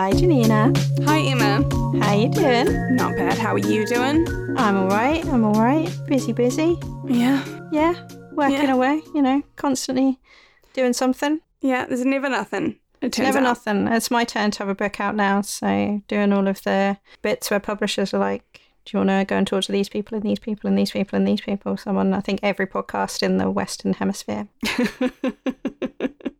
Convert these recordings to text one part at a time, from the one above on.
Hi, Janina. Hi, Emma. How you doing? Not bad. How are you doing? I'm all right. I'm all right. Busy, busy. Yeah. Yeah, working Yeah. away. You know, constantly doing something. Yeah, there's never nothing. It turns Never out. nothing. It's my turn to have a book out now. So doing all of the bits where publishers are like, "Do you want to go and talk to these people and these people and these people and these people?" Someone, I think every podcast in the Western Hemisphere.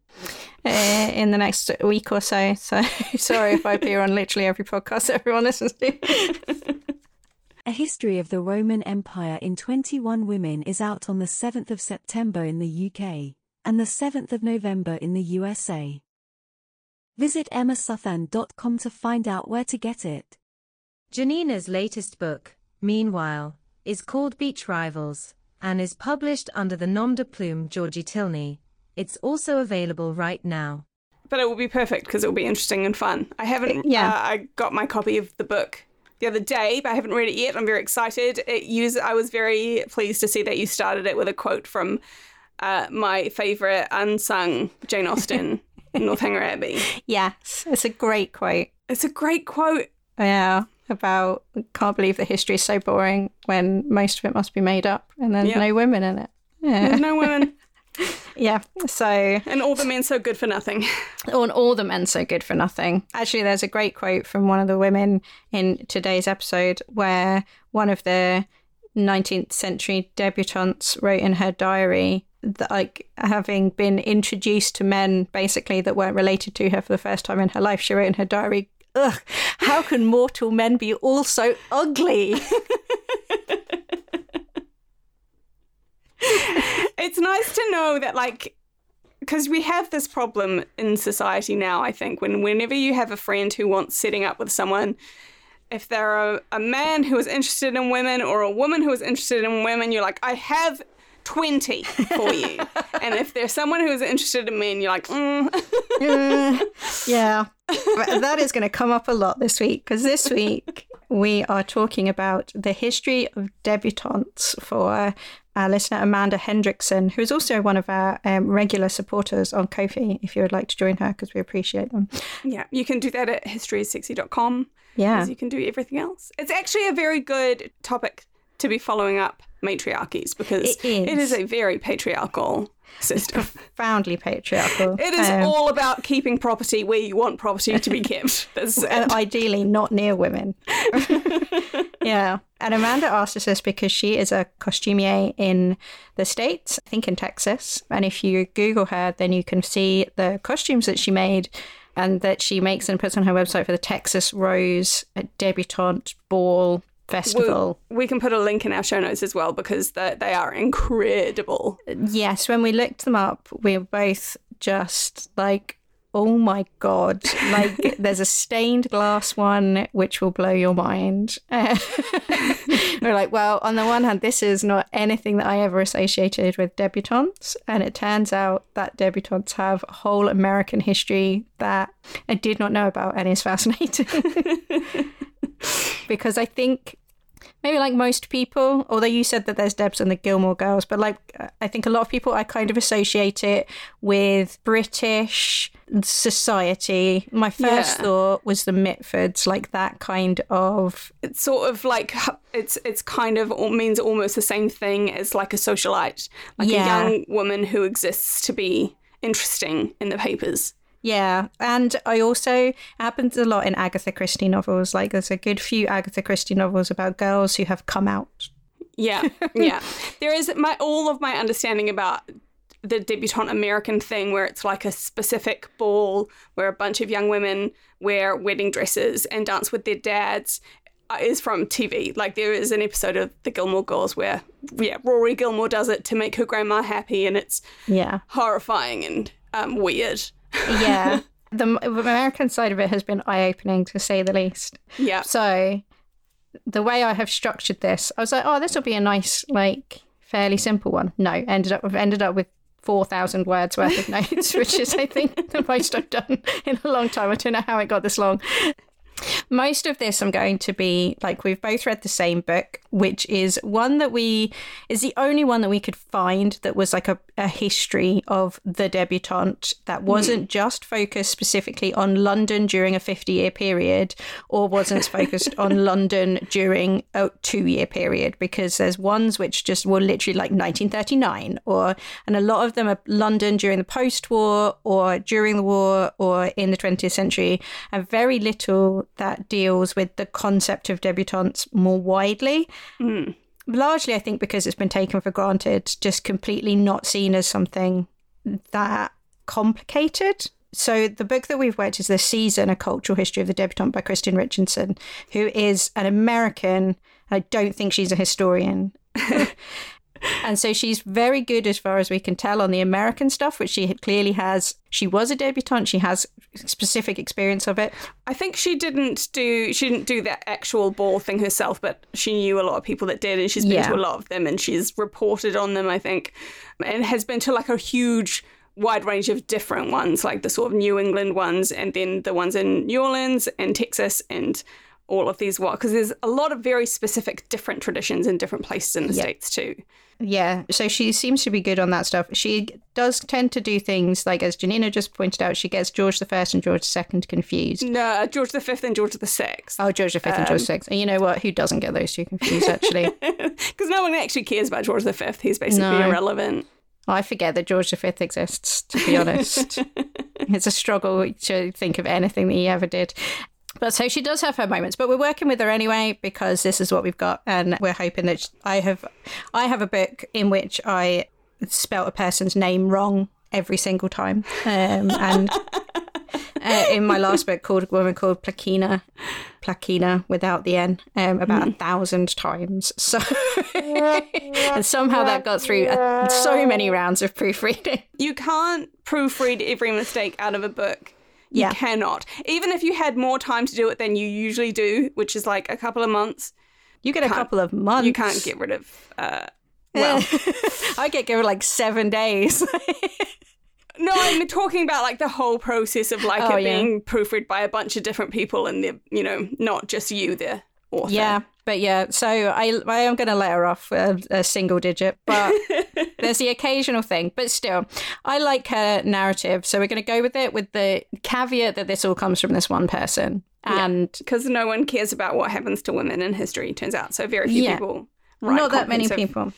uh, in the next week or so. So sorry if I appear on literally every podcast everyone listens to. A History of the Roman Empire in 21 Women is out on the 7th of September in the UK and the 7th of November in the USA. Visit emmasouthon.com to find out where to get it. Janina's latest book, meanwhile, is called Beach Rivals and is published under the nom de plume Georgie Tilney. It's also available right now. but it will be perfect because it will be interesting and fun. I haven't. Yeah. Uh, I got my copy of the book the other day, but I haven't read it yet. I'm very excited. It use. I was very pleased to see that you started it with a quote from uh, my favorite unsung Jane Austen, Northanger Abbey. Yes, it's a great quote. It's a great quote. Yeah, about can't believe the history is so boring when most of it must be made up and there's Yeah. no women in it. Yeah, There's no women, yeah. So and all the men so good for nothing. on all the men so good for nothing. Actually, there's a great quote from one of the women in today's episode where one of the 19th century debutantes wrote in her diary that like having been introduced to men basically that weren't related to her for the first time in her life she wrote in her diary ugh how can mortal men be all so ugly it's nice to know that like because we have this problem in society now i think when whenever you have a friend who wants setting up with someone if they're a, a man who is interested in women or a woman who is interested in women you're like i have 20 for you and if there's someone who is interested in men you're like mm. Uh, yeah that is going to come up a lot this week because this week we are talking about the history of debutantes for our listener Amanda Hendrickson, who is also one of our um, regular supporters on Ko-fi. If you would like to join her, because we appreciate them. yeah you can do that at historysexy.com Yeah, you can do everything else it's actually a very good topic to be following up matriarchies because It is. it is a very patriarchal system profoundly patriarchal. It is Um, all about keeping property where you want property to be kept. That's and ideally not near women. yeah. And Amanda asked us this because she is a costumier in the States, I think in Texas. And if you Google her, then you can see the costumes that she made and that she makes and puts on her website for the Texas Rose Debutante Ball Festival. we can put a link in our show notes as well because they are incredible. Yes, when we looked them up, we were both just like, oh my God. Like, there's a stained glass one which will blow your mind. we're like, well, on the one hand, this is not anything that I ever associated with debutantes. And it turns out that debutantes have a whole American history that I did not know about and is fascinating. because I think maybe like most people, although you said that there's Debs and the Gilmore Girls, but like I think a lot of people, I kind of associate it with British society. My first Yeah. thought was the Mitfords, like that kind of. It's sort of like it's it's kind of means almost the same thing as like a socialite, like Yeah. a young woman who exists to be interesting in the papers. Yeah, and I also happens a lot in Agatha Christie novels. Like there's a good few Agatha Christie novels about girls who have come out. Yeah, yeah. There is my all of my understanding about the debutante American thing, where it's like a specific ball where a bunch of young women wear wedding dresses and dance with their dads. uh, Is from TV. Like there is an episode of The Gilmore Girls where, yeah, Rory Gilmore does it to make her grandma happy, and it's Yeah. horrifying and um, weird. Yeah. the American side of it has been eye opening to say the least. Yeah, So the way I have structured this, I was like, oh, this will be a nice, like, fairly simple one. No, ended up, I've ended up with 4,000 words worth of notes, which is, I think, the most I've done in a long time. I don't know how it got this long. Most of this I'm going to be like we've both read the same book, which is one that we is the only one that we could find that was like a, a history of the debutante that wasn't mm. just focused specifically on London during a 50 year period or wasn't focused on London during a two year period because there's ones which just were literally like 1939 or and a lot of them are London during the post war or during the war or in the 20th century and very little that deals with the concept of debutantes more widely. Mm. Largely, I think, because it's been taken for granted, just completely not seen as something that complicated. So, the book that we've read is The Season, A Cultural History of the Debutante by Kristen Richardson, who is an American. I don't think she's a historian. and so she's very good as far as we can tell on the American stuff, which she clearly has. She was a debutante. She has specific experience of it. I think she didn't do she didn't do that actual ball thing herself, but she knew a lot of people that did, and she's been yeah. to a lot of them, and she's reported on them. I think, and has been to like a huge wide range of different ones, like the sort of New England ones, and then the ones in New Orleans and Texas and all of these what because there's a lot of very specific different traditions in different places in the yep. states too yeah so she seems to be good on that stuff. She does tend to do things like as janina just pointed out she gets george the first and george the second confused. No george the fifth and george the sixth. Oh george the fifth um, and george the um, sixth. And you know what? Who doesn't get those two confused actually? Because no one actually cares about george the fifth. He's basically no. irrelevant. I forget that George V exists, to be honest. it's a struggle to think of anything that he ever did. But so she does have her moments, but we're working with her anyway because this is what we've got, and we're hoping that I have, I have a book in which I spelt a person's name wrong every single time, um, and uh, in my last book called a woman called Plancina, Plakina without the N, um, about mm. a thousand times. So, and somehow that got through uh, so many rounds of proofreading. You can't proofread every mistake out of a book. You yeah. cannot. Even if you had more time to do it than you usually do, which is like a couple of months. You get a couple of months. You can't get rid of. Uh, well, I get given like seven days. no, I'm talking about like the whole process of like oh, it yeah. being proofread by a bunch of different people, and the you know not just you, the author. Yeah, but yeah, so I I am going to let her off a, a single digit, but there's the occasional thing. But still, I like her narrative, so we're going to go with it with the caveat that this all comes from this one person, and because yeah, no one cares about what happens to women in history, it turns out. So very few yeah, people. Not that many people.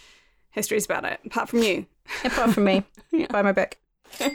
Histories about it, apart from you. Apart from me, yeah. by my book.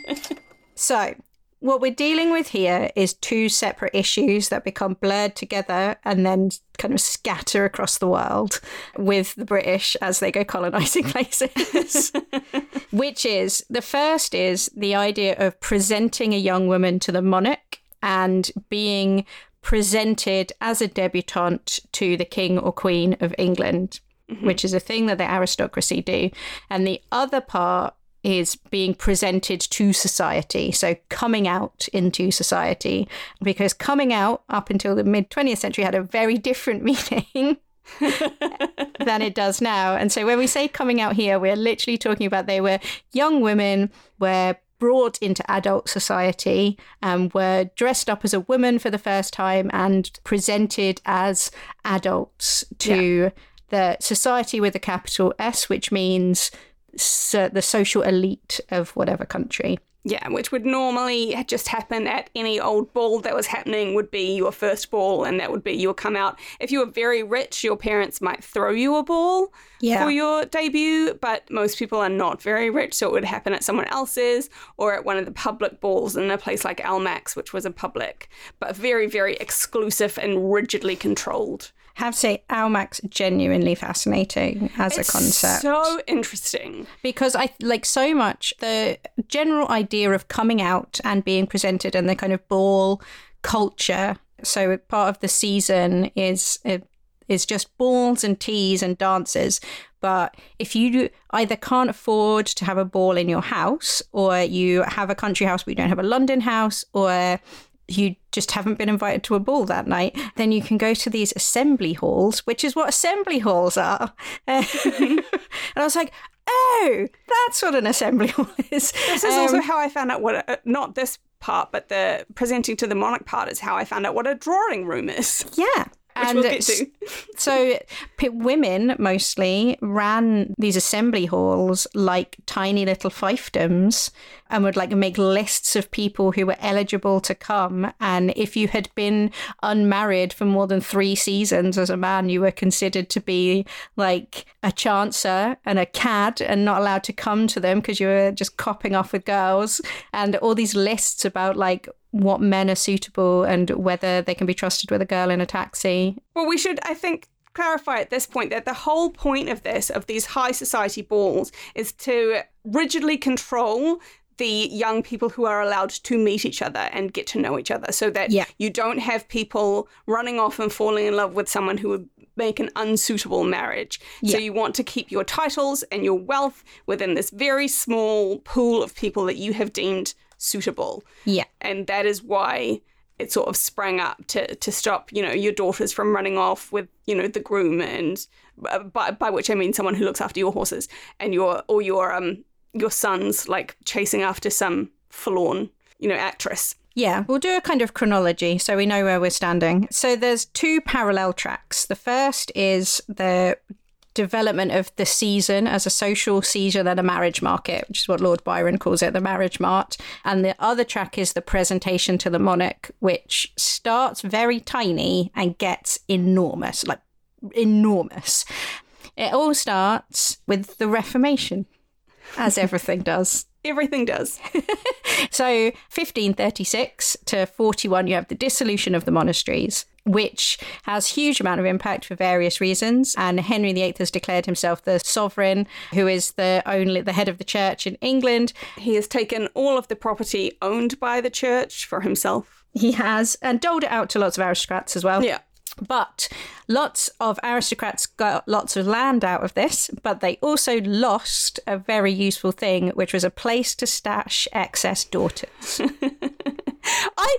so what we're dealing with here is two separate issues that become blurred together and then kind of scatter across the world with the British as they go colonizing places. Which is the first is the idea of presenting a young woman to the monarch and being presented as a debutante to the king or queen of England. Mm-hmm. Which is a thing that the aristocracy do. And the other part is being presented to society. So coming out into society, because coming out up until the mid 20th century had a very different meaning. than it does now. And so when we say coming out here, we're literally talking about they were young women, were brought into adult society and were dressed up as a woman for the first time and presented as adults to yeah. the society with a capital S, which means so the social elite of whatever country. Yeah, which would normally just happen at any old ball that was happening, would be your first ball, and that would be you'll come out. If you were very rich, your parents might throw you a ball yeah. for your debut, but most people are not very rich, so it would happen at someone else's or at one of the public balls in a place like Almack's, which was a public, but very, very exclusive and rigidly controlled have to say Almack's genuinely fascinating as it's a concept. So interesting. Because I like so much the general idea of coming out and being presented and the kind of ball culture. So part of the season is uh, is just balls and teas and dances. But if you either can't afford to have a ball in your house, or you have a country house but you don't have a London house, or you just haven't been invited to a ball that night, then you can go to these assembly halls, which is what assembly halls are. and I was like, oh, that's what an assembly hall is. This is um, also how I found out what, uh, not this part, but the presenting to the monarch part is how I found out what a drawing room is. Yeah. Which we'll get to. so women mostly ran these assembly halls like tiny little fiefdoms and would like make lists of people who were eligible to come and if you had been unmarried for more than 3 seasons as a man you were considered to be like a chancer and a cad and not allowed to come to them because you were just copping off with girls and all these lists about like what men are suitable and whether they can be trusted with a girl in a taxi. Well, we should, I think, clarify at this point that the whole point of this, of these high society balls, is to rigidly control the young people who are allowed to meet each other and get to know each other so that yeah. you don't have people running off and falling in love with someone who would make an unsuitable marriage. Yeah. So you want to keep your titles and your wealth within this very small pool of people that you have deemed suitable. Yeah. And that is why it sort of sprang up to, to stop, you know, your daughters from running off with, you know, the groom and by, by which I mean someone who looks after your horses and your, or your, um, your sons like chasing after some forlorn, you know, actress. Yeah, we'll do a kind of chronology so we know where we're standing. So there's two parallel tracks. The first is the development of the season as a social season and a marriage market, which is what Lord Byron calls it, the marriage mart. And the other track is the presentation to the monarch, which starts very tiny and gets enormous, like enormous. It all starts with the Reformation, as everything does. Everything does. so 1536 to 41, you have the dissolution of the monasteries which has huge amount of impact for various reasons. And Henry VIII has declared himself the sovereign, who is the only the head of the church in England. He has taken all of the property owned by the church for himself. He has, and doled it out to lots of aristocrats as well. Yeah. But lots of aristocrats got lots of land out of this, but they also lost a very useful thing, which was a place to stash excess daughters. I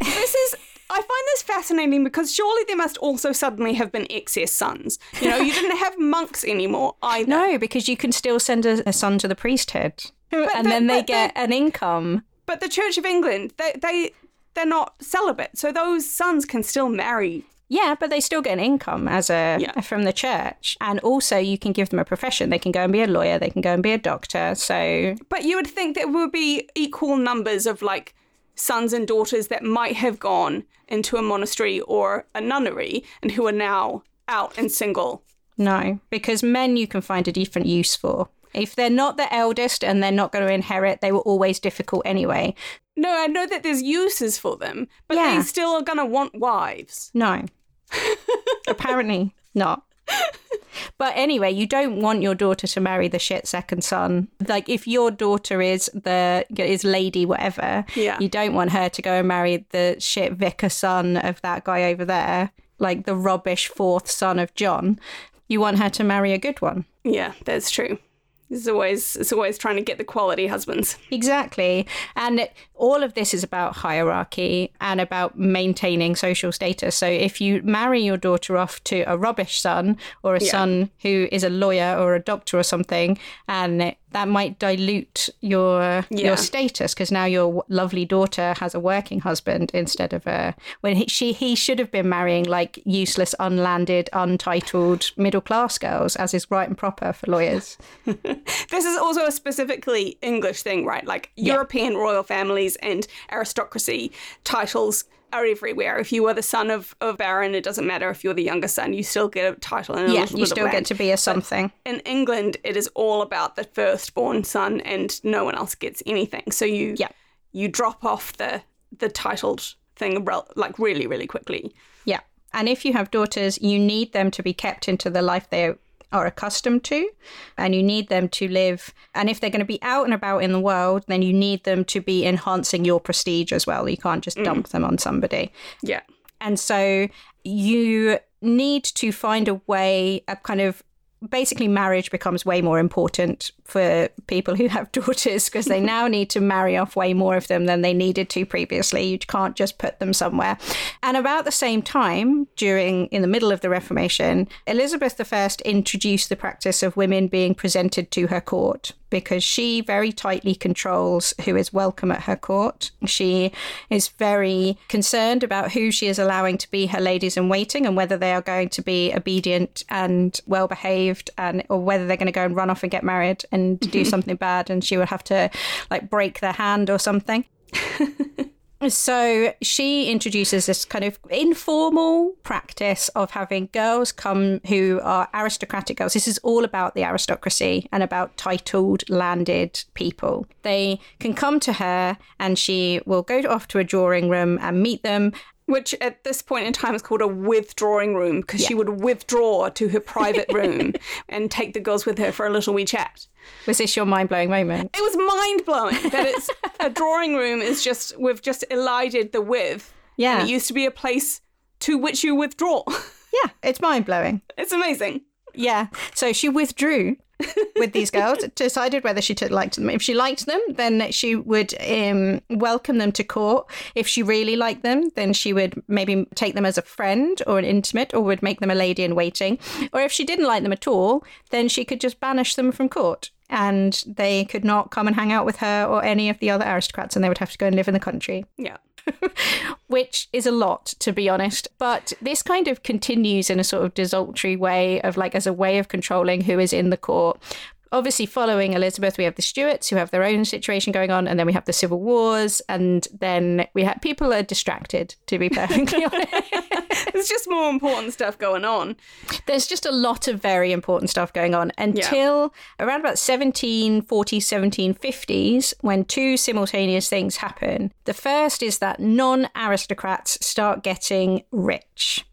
this is I find this fascinating because surely there must also suddenly have been excess sons. You know, you didn't have monks anymore either. No, because you can still send a, a son to the priesthood, but and the, then they get an income. But the Church of England, they they they're not celibate, so those sons can still marry yeah, but they still get an income as a yeah. from the church, and also you can give them a profession. They can go and be a lawyer. They can go and be a doctor. So, but you would think there would be equal numbers of like sons and daughters that might have gone into a monastery or a nunnery and who are now out and single. No, because men you can find a different use for. If they're not the eldest and they're not going to inherit, they were always difficult anyway. No, I know that there's uses for them, but yeah. they still are going to want wives. No. Apparently not. But anyway, you don't want your daughter to marry the shit second son. Like if your daughter is the is lady whatever, yeah. you don't want her to go and marry the shit vicar son of that guy over there, like the rubbish fourth son of John. You want her to marry a good one. Yeah, that's true. It's always it's always trying to get the quality husbands. Exactly. And all of this is about hierarchy and about maintaining social status. So if you marry your daughter off to a rubbish son or a yeah. son who is a lawyer or a doctor or something and that might dilute your yeah. your status because now your lovely daughter has a working husband instead of a when he, she he should have been marrying like useless unlanded untitled middle class girls as is right and proper for lawyers this is also a specifically english thing right like yeah. european royal families and aristocracy titles are everywhere. If you are the son of, of Baron, it doesn't matter if you're the younger son, you still get a title and a yeah, you still get to be a something. But in England, it is all about the firstborn son, and no one else gets anything. So you yeah. you drop off the the titled thing like really really quickly. Yeah, and if you have daughters, you need them to be kept into the life they are accustomed to and you need them to live and if they're going to be out and about in the world then you need them to be enhancing your prestige as well. You can't just dump mm. them on somebody. Yeah. And so you need to find a way a kind of basically marriage becomes way more important for people who have daughters because they now need to marry off way more of them than they needed to previously. You can't just put them somewhere. And about the same time during in the middle of the reformation elizabeth i introduced the practice of women being presented to her court because she very tightly controls who is welcome at her court. She is very concerned about who she is allowing to be her ladies in waiting and whether they are going to be obedient and well behaved and or whether they're going to go and run off and get married and do something bad and she would have to like break their hand or something. So she introduces this kind of informal practice of having girls come who are aristocratic girls. This is all about the aristocracy and about titled, landed people. They can come to her and she will go off to a drawing room and meet them which at this point in time is called a withdrawing room because she would withdraw to her private room and take the girls with her for a little wee chat. Was this your mind blowing moment? It was mind blowing that it's a drawing room is just we've just elided the with. Yeah. And it used to be a place to which you withdraw. Yeah, it's mind blowing. It's amazing. Yeah. So she withdrew with these girls, decided whether she took, liked them. If she liked them, then she would um, welcome them to court. If she really liked them, then she would maybe take them as a friend or an intimate or would make them a lady in waiting. Or if she didn't like them at all, then she could just banish them from court and they could not come and hang out with her or any of the other aristocrats and they would have to go and live in the country. Yeah. which is a lot to be honest. But this kind of continues in a sort of desultory way of like as a way of controlling who is in the court obviously following elizabeth we have the stuarts who have their own situation going on and then we have the civil wars and then we have people are distracted to be perfectly honest. There's just more important stuff going on. there's just a lot of very important stuff going on until around about 1740s 1750s when two simultaneous things happen. The first is that non-aristocrats start getting rich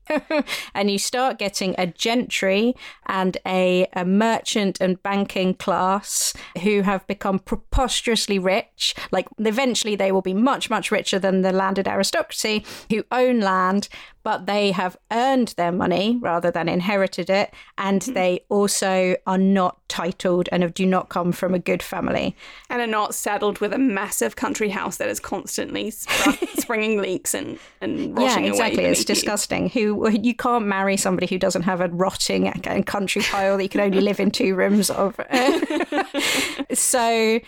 and you start getting a gentry and a, a merchant and banking class who have become preposterously rich. Like, eventually, they will be much, much richer than the landed aristocracy who own land, but they have earned their money rather than inherited it. And hmm. they also are not titled and do not come from a good family. And are not saddled with a massive country house that is constantly spr- springing leaks and, and rotting yeah, exactly. It's beneath you. disgusting. Who you can't marry somebody who doesn't have a rotting country pile that you can only live in two rooms of. so.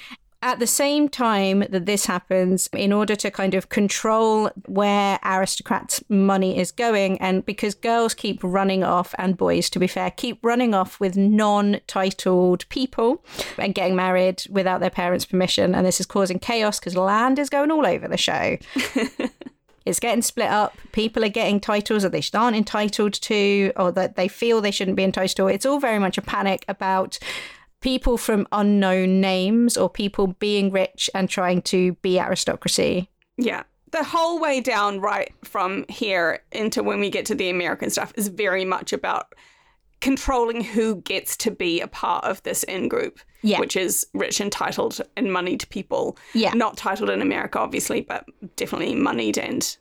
At the same time that this happens, in order to kind of control where aristocrats' money is going, and because girls keep running off, and boys, to be fair, keep running off with non titled people and getting married without their parents' permission, and this is causing chaos because land is going all over the show. It's getting split up. People are getting titles that they aren't entitled to, or that they feel they shouldn't be entitled to. It's all very much a panic about people from unknown names or people being rich and trying to be aristocracy. Yeah. The whole way down, right from here into when we get to the American stuff, is very much about controlling who gets to be a part of this in group, Yeah. which is rich and titled and moneyed people. Yeah. Not titled in America, obviously, but definitely moneyed and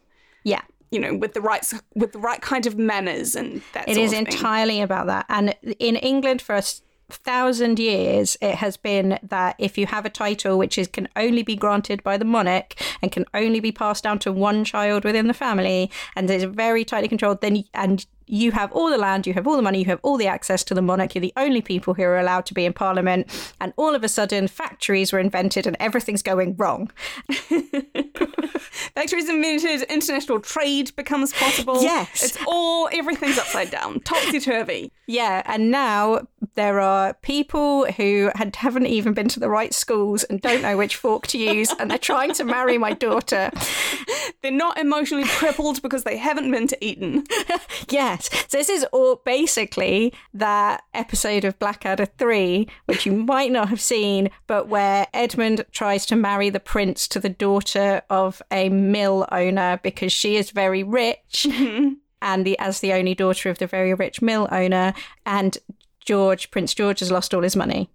Yeah. you know with the right with the right kind of manners and that. It sort is of thing. entirely about that. And in England, for a s- thousand years, it has been that if you have a title which is can only be granted by the monarch and can only be passed down to one child within the family, and is very tightly controlled, then and you have all the land, you have all the money, you have all the access to the monarch. You're the only people who are allowed to be in parliament, and all of a sudden, factories were invented and everything's going wrong. Factories invented, international trade becomes possible. Yes. It's all, everything's upside down, topsy turvy. Yeah, and now there are people who had, haven't even been to the right schools and don't know which fork to use, and they're trying to marry my daughter. They're not emotionally crippled because they haven't been to Eton. Yes, so this is all basically that episode of Blackadder 3, which you might not have seen, but where Edmund tries to marry the prince to the daughter of a mill owner because she is very rich. And the, as the only daughter of the very rich mill owner, and George, Prince George, has lost all his money.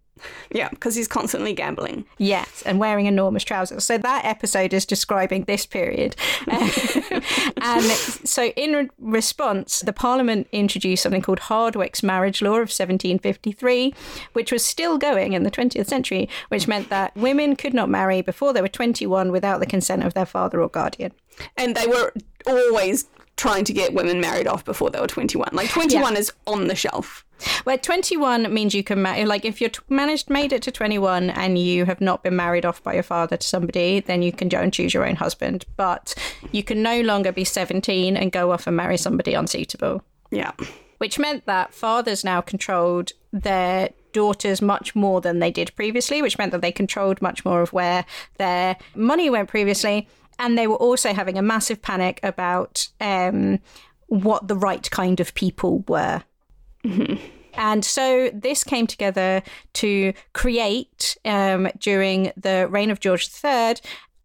Yeah, because he's constantly gambling. Yes, and wearing enormous trousers. So that episode is describing this period. and um, so, in re- response, the Parliament introduced something called Hardwicke's Marriage Law of 1753, which was still going in the 20th century, which meant that women could not marry before they were 21 without the consent of their father or guardian. And they were always trying to get women married off before they were 21. Like 21 is on the shelf. Where 21 means you can marry, like if you're t- managed, made it to 21 and you have not been married off by your father to somebody, then you can go and choose your own husband. But you can no longer be 17 and go off and marry somebody unsuitable. Yeah. Which meant that fathers now controlled their daughters much more than they did previously, which meant that they controlled much more of where their money went previously. And they were also having a massive panic about um, what the right kind of people were. And so this came together to create, um, during the reign of George III,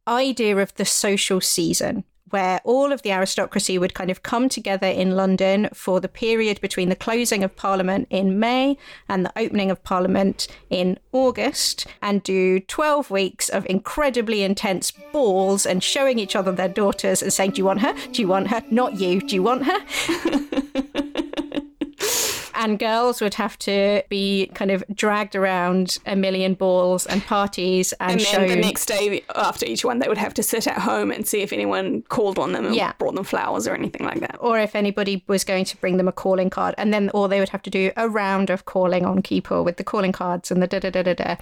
idea of the social season, where all of the aristocracy would kind of come together in London for the period between the closing of Parliament in May and the opening of Parliament in August and do 12 weeks of incredibly intense balls and showing each other their daughters and saying, Do you want her? Do you want her? Not you. Do you want her? and girls would have to be kind of dragged around a million balls and parties and, And then shown. the next day after each one, they would have to sit at home and see if anyone called on them and Yeah. brought them flowers or anything like that. or if anybody was going to bring them a calling card, and then or they would have to do a round of calling on people with the calling cards and the da da da da da.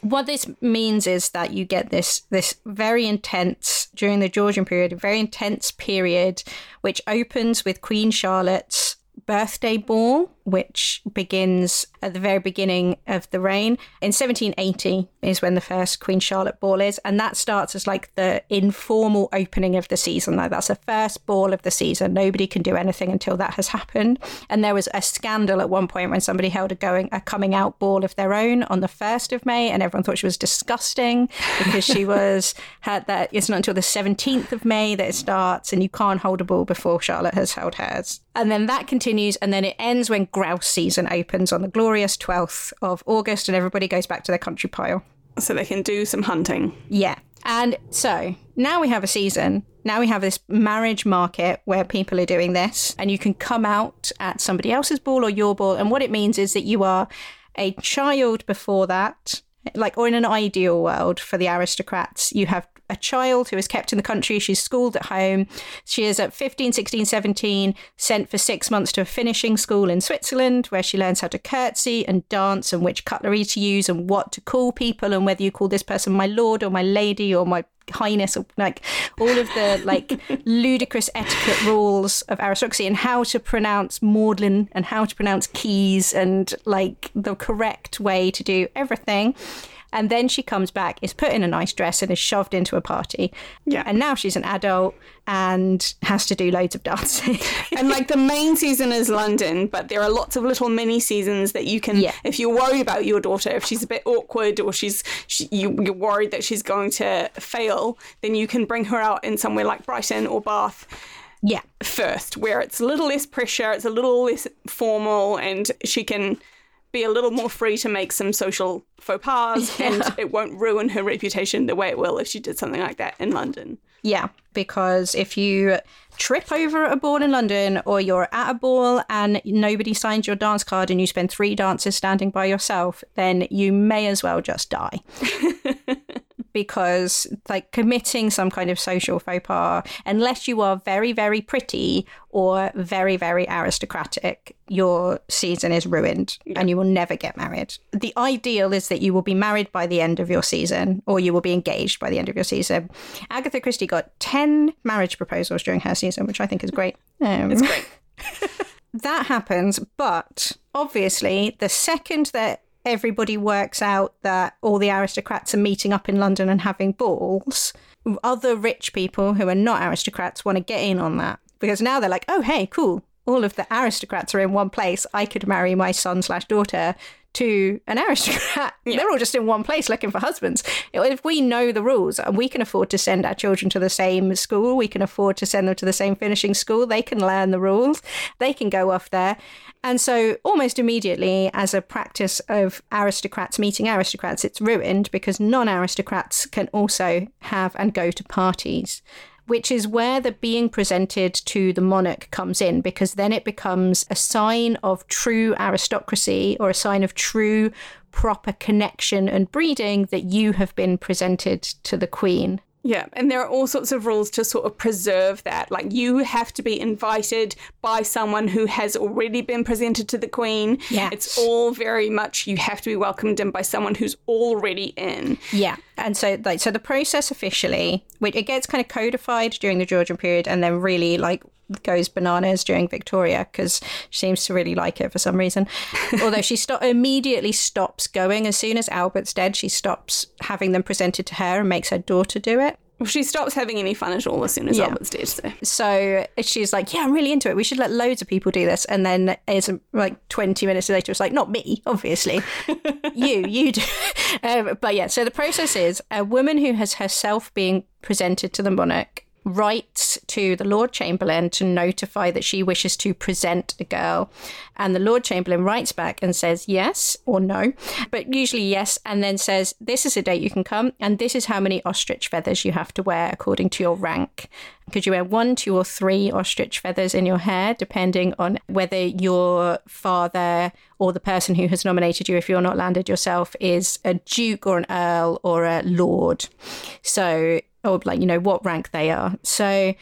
What this means is that you get this this very intense during the Georgian period, a very intense period, which opens with Queen Charlotte's birthday ball, which begins at the very beginning of the reign. In 1780 is when the first Queen Charlotte ball is, and that starts as like the informal opening of the season. Like that's the first ball of the season. Nobody can do anything until that has happened. And there was a scandal at one point when somebody held a going a coming out ball of their own on the first of May, and everyone thought she was disgusting because she was had that. It's not until the 17th of May that it starts, and you can't hold a ball before Charlotte has held hers. And then that continues, and then it ends when grouse season opens on the glorious 12th of August, and everybody goes back to their country pile. So they can do some hunting. Yeah. And so now we have a season. Now we have this marriage market where people are doing this, and you can come out at somebody else's ball or your ball. And what it means is that you are a child before that, like, or in an ideal world for the aristocrats, you have a child who is kept in the country. She's schooled at home. She is at 15, 16, 17, sent for six months to a finishing school in Switzerland where she learns how to curtsy and dance and which cutlery to use and what to call people and whether you call this person my lord or my lady or my highness or like all of the like ludicrous etiquette rules of aristocracy and how to pronounce maudlin and how to pronounce keys and like the correct way to do everything and then she comes back, is put in a nice dress, and is shoved into a party. Yeah. And now she's an adult and has to do loads of dancing. and like the main season is London, but there are lots of little mini seasons that you can, Yeah. if you're worried about your daughter, if she's a bit awkward or she's she, you, you're worried that she's going to fail, then you can bring her out in somewhere like Brighton or Bath yeah. first, where it's a little less pressure, it's a little less formal, and she can be a little more free to make some social faux pas, and it won't ruin her reputation the way it will if she did something like that in London. Yeah, because if you trip over a ball in London or you're at a ball and nobody signs your dance card and you spend three dances standing by yourself, then you may as well just die. because like committing some kind of social faux pas, unless you are very, very pretty or very, very aristocratic, your season is ruined and you will never get married. The ideal is that you will be married by the end of your season or you will be engaged by the end of your season. Agatha Christie got 10 marriage proposals during her season, which I think is great. Um, It's great. that happens, but obviously, the second that everybody works out that all the aristocrats are meeting up in London and having balls, other rich people who are not aristocrats want to get in on that because now they're like, oh, hey, cool. All of the aristocrats are in one place. I could marry my son slash daughter to an aristocrat. They're all just in one place looking for husbands. If we know the rules and we can afford to send our children to the same school, we can afford to send them to the same finishing school, they can learn the rules, they can go off there. And so, almost immediately, as a practice of aristocrats meeting aristocrats, it's ruined because non aristocrats can also have and go to parties which is where the being presented to the monarch comes in, because then it becomes a sign of true aristocracy or a sign of true proper connection and breeding that you have been presented to the queen. Yeah, and there are all sorts of rules to sort of preserve that. Like you have to be invited by someone who has already been presented to the queen. Yeah. It's all very much you have to be welcomed in by someone who's already in. Yeah, and so like so the process officially, which it gets kind of codified during the Georgian period, and then really like goes bananas during Victoria because she seems to really like it for some reason. Although she sto- immediately stops going as soon as Albert's dead, she stops having them presented to her and makes her daughter do it. Well, she stops having any fun at all as soon as Yeah. Albert's dead. So. So she's like, "Yeah, I'm really into it. We should let loads of people do this." And then it's like 20 minutes later, it's like, "Not me, obviously. you, you do." Um, but yeah, so the process is a woman who has herself being presented to the monarch writes to the Lord Chamberlain to notify that she wishes to present a girl, and the Lord Chamberlain writes back and says yes or no, but usually yes, and then says this is a date you can come, and this is how many ostrich feathers you have to wear according to your rank. Could you wear one, two, or three ostrich feathers in your hair, depending on whether your father or the person who has nominated you, if you're not landed yourself, is a duke or an earl or a lord? So, or like, you know, what rank they are. So,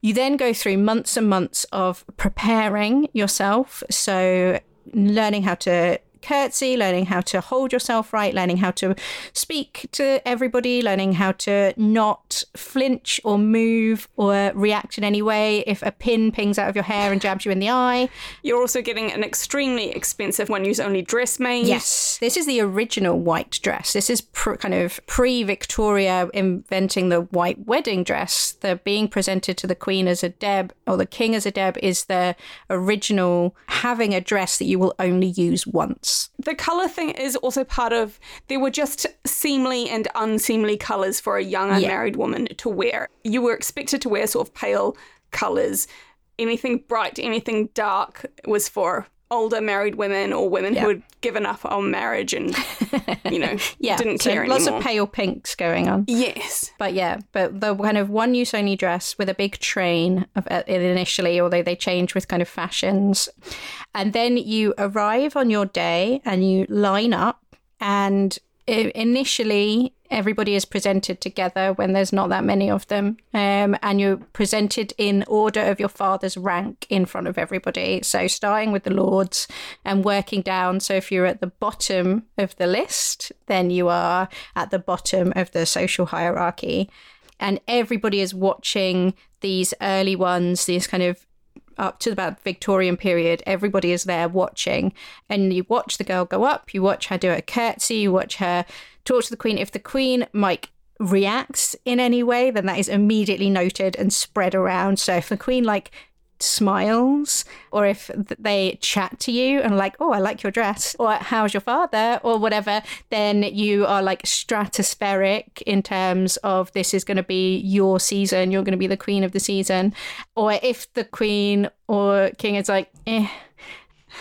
you then go through months and months of preparing yourself. So, learning how to curtsy, learning how to hold yourself right, learning how to speak to everybody, learning how to not flinch or move or react in any way if a pin pings out of your hair and jabs you in the eye. You're also getting an extremely expensive one use only dress made. Yes, this is the original white dress. This is pr- kind of pre Victoria inventing the white wedding dress. The being presented to the Queen as a Deb or the King as a Deb is the original having a dress that you will only use once. The colour thing is also part of there were just seemly and unseemly colours for a young unmarried woman to wear. You were expected to wear sort of pale colours. Anything bright, anything dark was for older married women or women who had given up on marriage and you know Yeah, didn't so care lots anymore. of pale pinks going on. yes. But yeah, but the kind of one use only dress with a big train of uh, initially, although they change with kind of fashions. And then you arrive on your day and you line up and initially everybody is presented together when there's not that many of them um, and you're presented in order of your father's rank in front of everybody. So starting with the lords and working down so if you're at the bottom of the list then you are at the bottom of the social hierarchy. And everybody is watching these early ones these kind of up to about Victorian period, everybody is there watching, and you watch the girl go up, you watch her do a curtsy, you watch her talk to the queen. If the queen like reacts in any way, then that is immediately noted and spread around. So if the queen like smiles or if they chat to you and like oh i like your dress or how's your father or whatever then you are like stratospheric in terms of this is going to be your season you're going to be the queen of the season or if the queen or king is like eh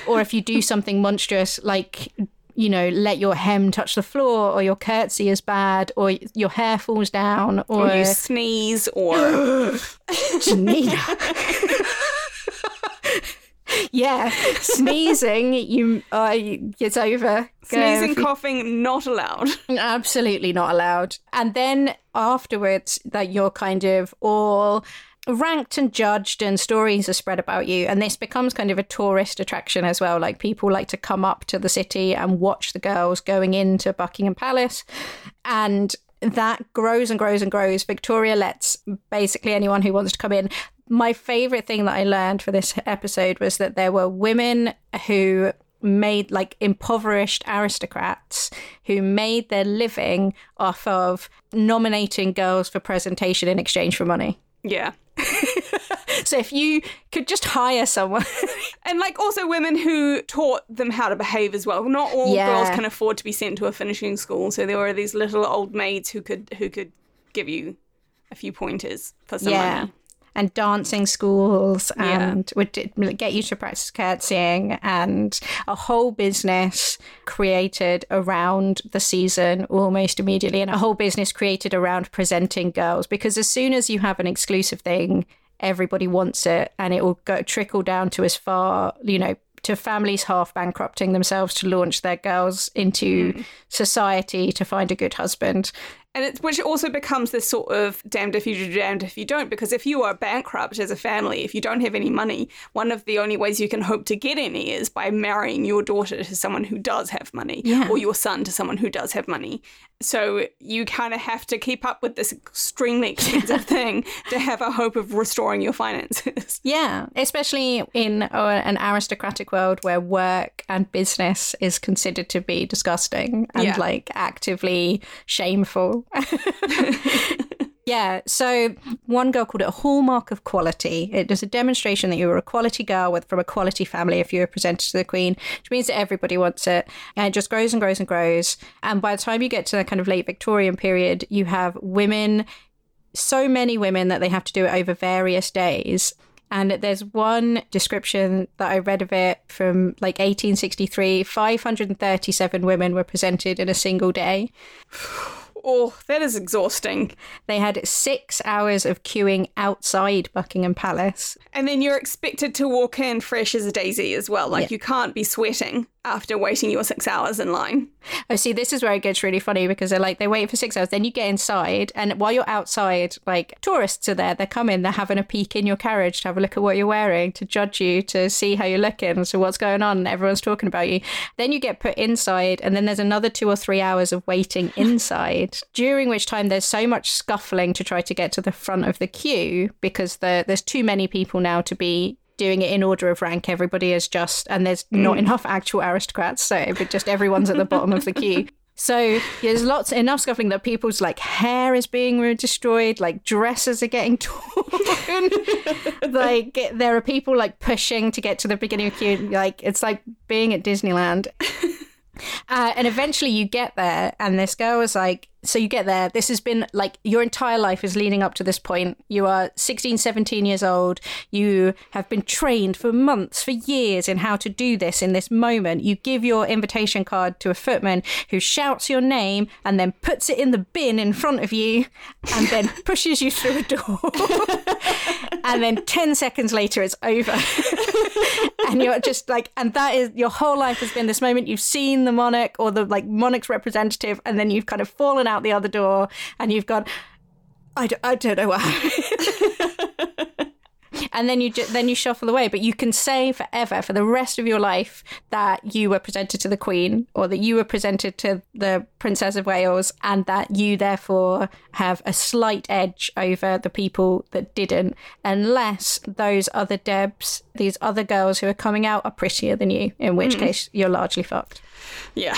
or if you do something monstrous like you know let your hem touch the floor or your curtsy is bad or your hair falls down or, Or you sneeze or Janina. yeah, sneezing, you uh, it's over. Go. sneezing, coughing, not allowed. Absolutely not allowed. And then afterwards, that you're kind of all ranked and judged, and stories are spread about you. And this becomes kind of a tourist attraction as well. Like people like to come up to the city and watch the girls going into Buckingham Palace. And that grows and grows and grows. Victoria lets basically anyone who wants to come in. My favorite thing that I learned for this episode was that there were women who made like impoverished aristocrats who made their living off of nominating girls for presentation in exchange for money. Yeah. So if you could just hire someone, And like also women who taught them how to behave as well. Not all Yeah. girls can afford to be sent to a finishing school, so there were these little old maids who could who could give you a few pointers for some yeah. money. And dancing schools, Yeah. and would get you to practice curtsying, and a whole business created around the season almost immediately, and a whole business created around presenting girls. Because as soon as you have an exclusive thing, everybody wants it, and it will go trickle down to as far, you know, to families half bankrupting themselves to launch their girls into hmm. society to find a good husband. And it, which also becomes this sort of damned if you do, damned if you don't. Because if you are bankrupt as a family, if you don't have any money, one of the only ways you can hope to get any is by marrying your daughter to someone who does have money, Yeah. or your son to someone who does have money. So you kind of have to keep up with this extremely expensive thing to have a hope of restoring your finances. Yeah, especially in uh, an aristocratic world where work and business is considered to be disgusting and Yeah. like actively shameful. yeah, so one girl called it a hallmark of quality. It was a demonstration that you were a quality girl with from a quality family if you were presented to the queen, which means that everybody wants it. And it just grows and grows and grows. And by the time you get to the kind of late Victorian period, you have women so many women that they have to do it over various days. And there's one description that I read of it from like 1863 537 women were presented in a single day. Oh, that is exhausting. They had six hours of queuing outside Buckingham Palace. And then you're expected to walk in fresh as a daisy as well. Like Yeah. you can't be sweating after waiting your six hours in line. Oh, see, this is where it gets really funny because they're like, they wait for six hours, then you get inside, and while you're outside, like tourists are there, they're coming, they're having a peek in your carriage to have a look at what you're wearing, to judge you, to see how you're looking, so what's going on, everyone's talking about you. Then you get put inside, and then there's another two or three hours of waiting inside, during which time there's so much scuffling to try to get to the front of the queue because the, there's too many people now to be doing it in order of rank. Everybody is just, and there's not enough actual aristocrats, so it just everyone's at the bottom of the queue. So there's lots enough scuffling that people's like hair is being destroyed, like dresses are getting torn. like there are people like pushing to get to the beginning of the queue. Like it's like being at Disneyland. Uh, and eventually you get there, and this girl was like, So you get there. This has been like your entire life is leading up to this point. You are 16, 17 years old. You have been trained for months, for years in how to do this in this moment. You give your invitation card to a footman who shouts your name and then puts it in the bin in front of you and then pushes you through a door. and then 10 seconds later, it's over. and you're just like, and that is your whole life has been this moment. You've seen the monarch or the like monarch's representative, and then you've kind of fallen out the other door and you've gone, I don't, I don't know why. and then you ju- then you shuffle away. But you can say forever, for the rest of your life, that you were presented to the Queen or that you were presented to the Princess of Wales, and that you therefore have a slight edge over the people that didn't, unless those other Debs, these other girls who are coming out, are prettier than you. In which mm. case, you're largely fucked Yeah.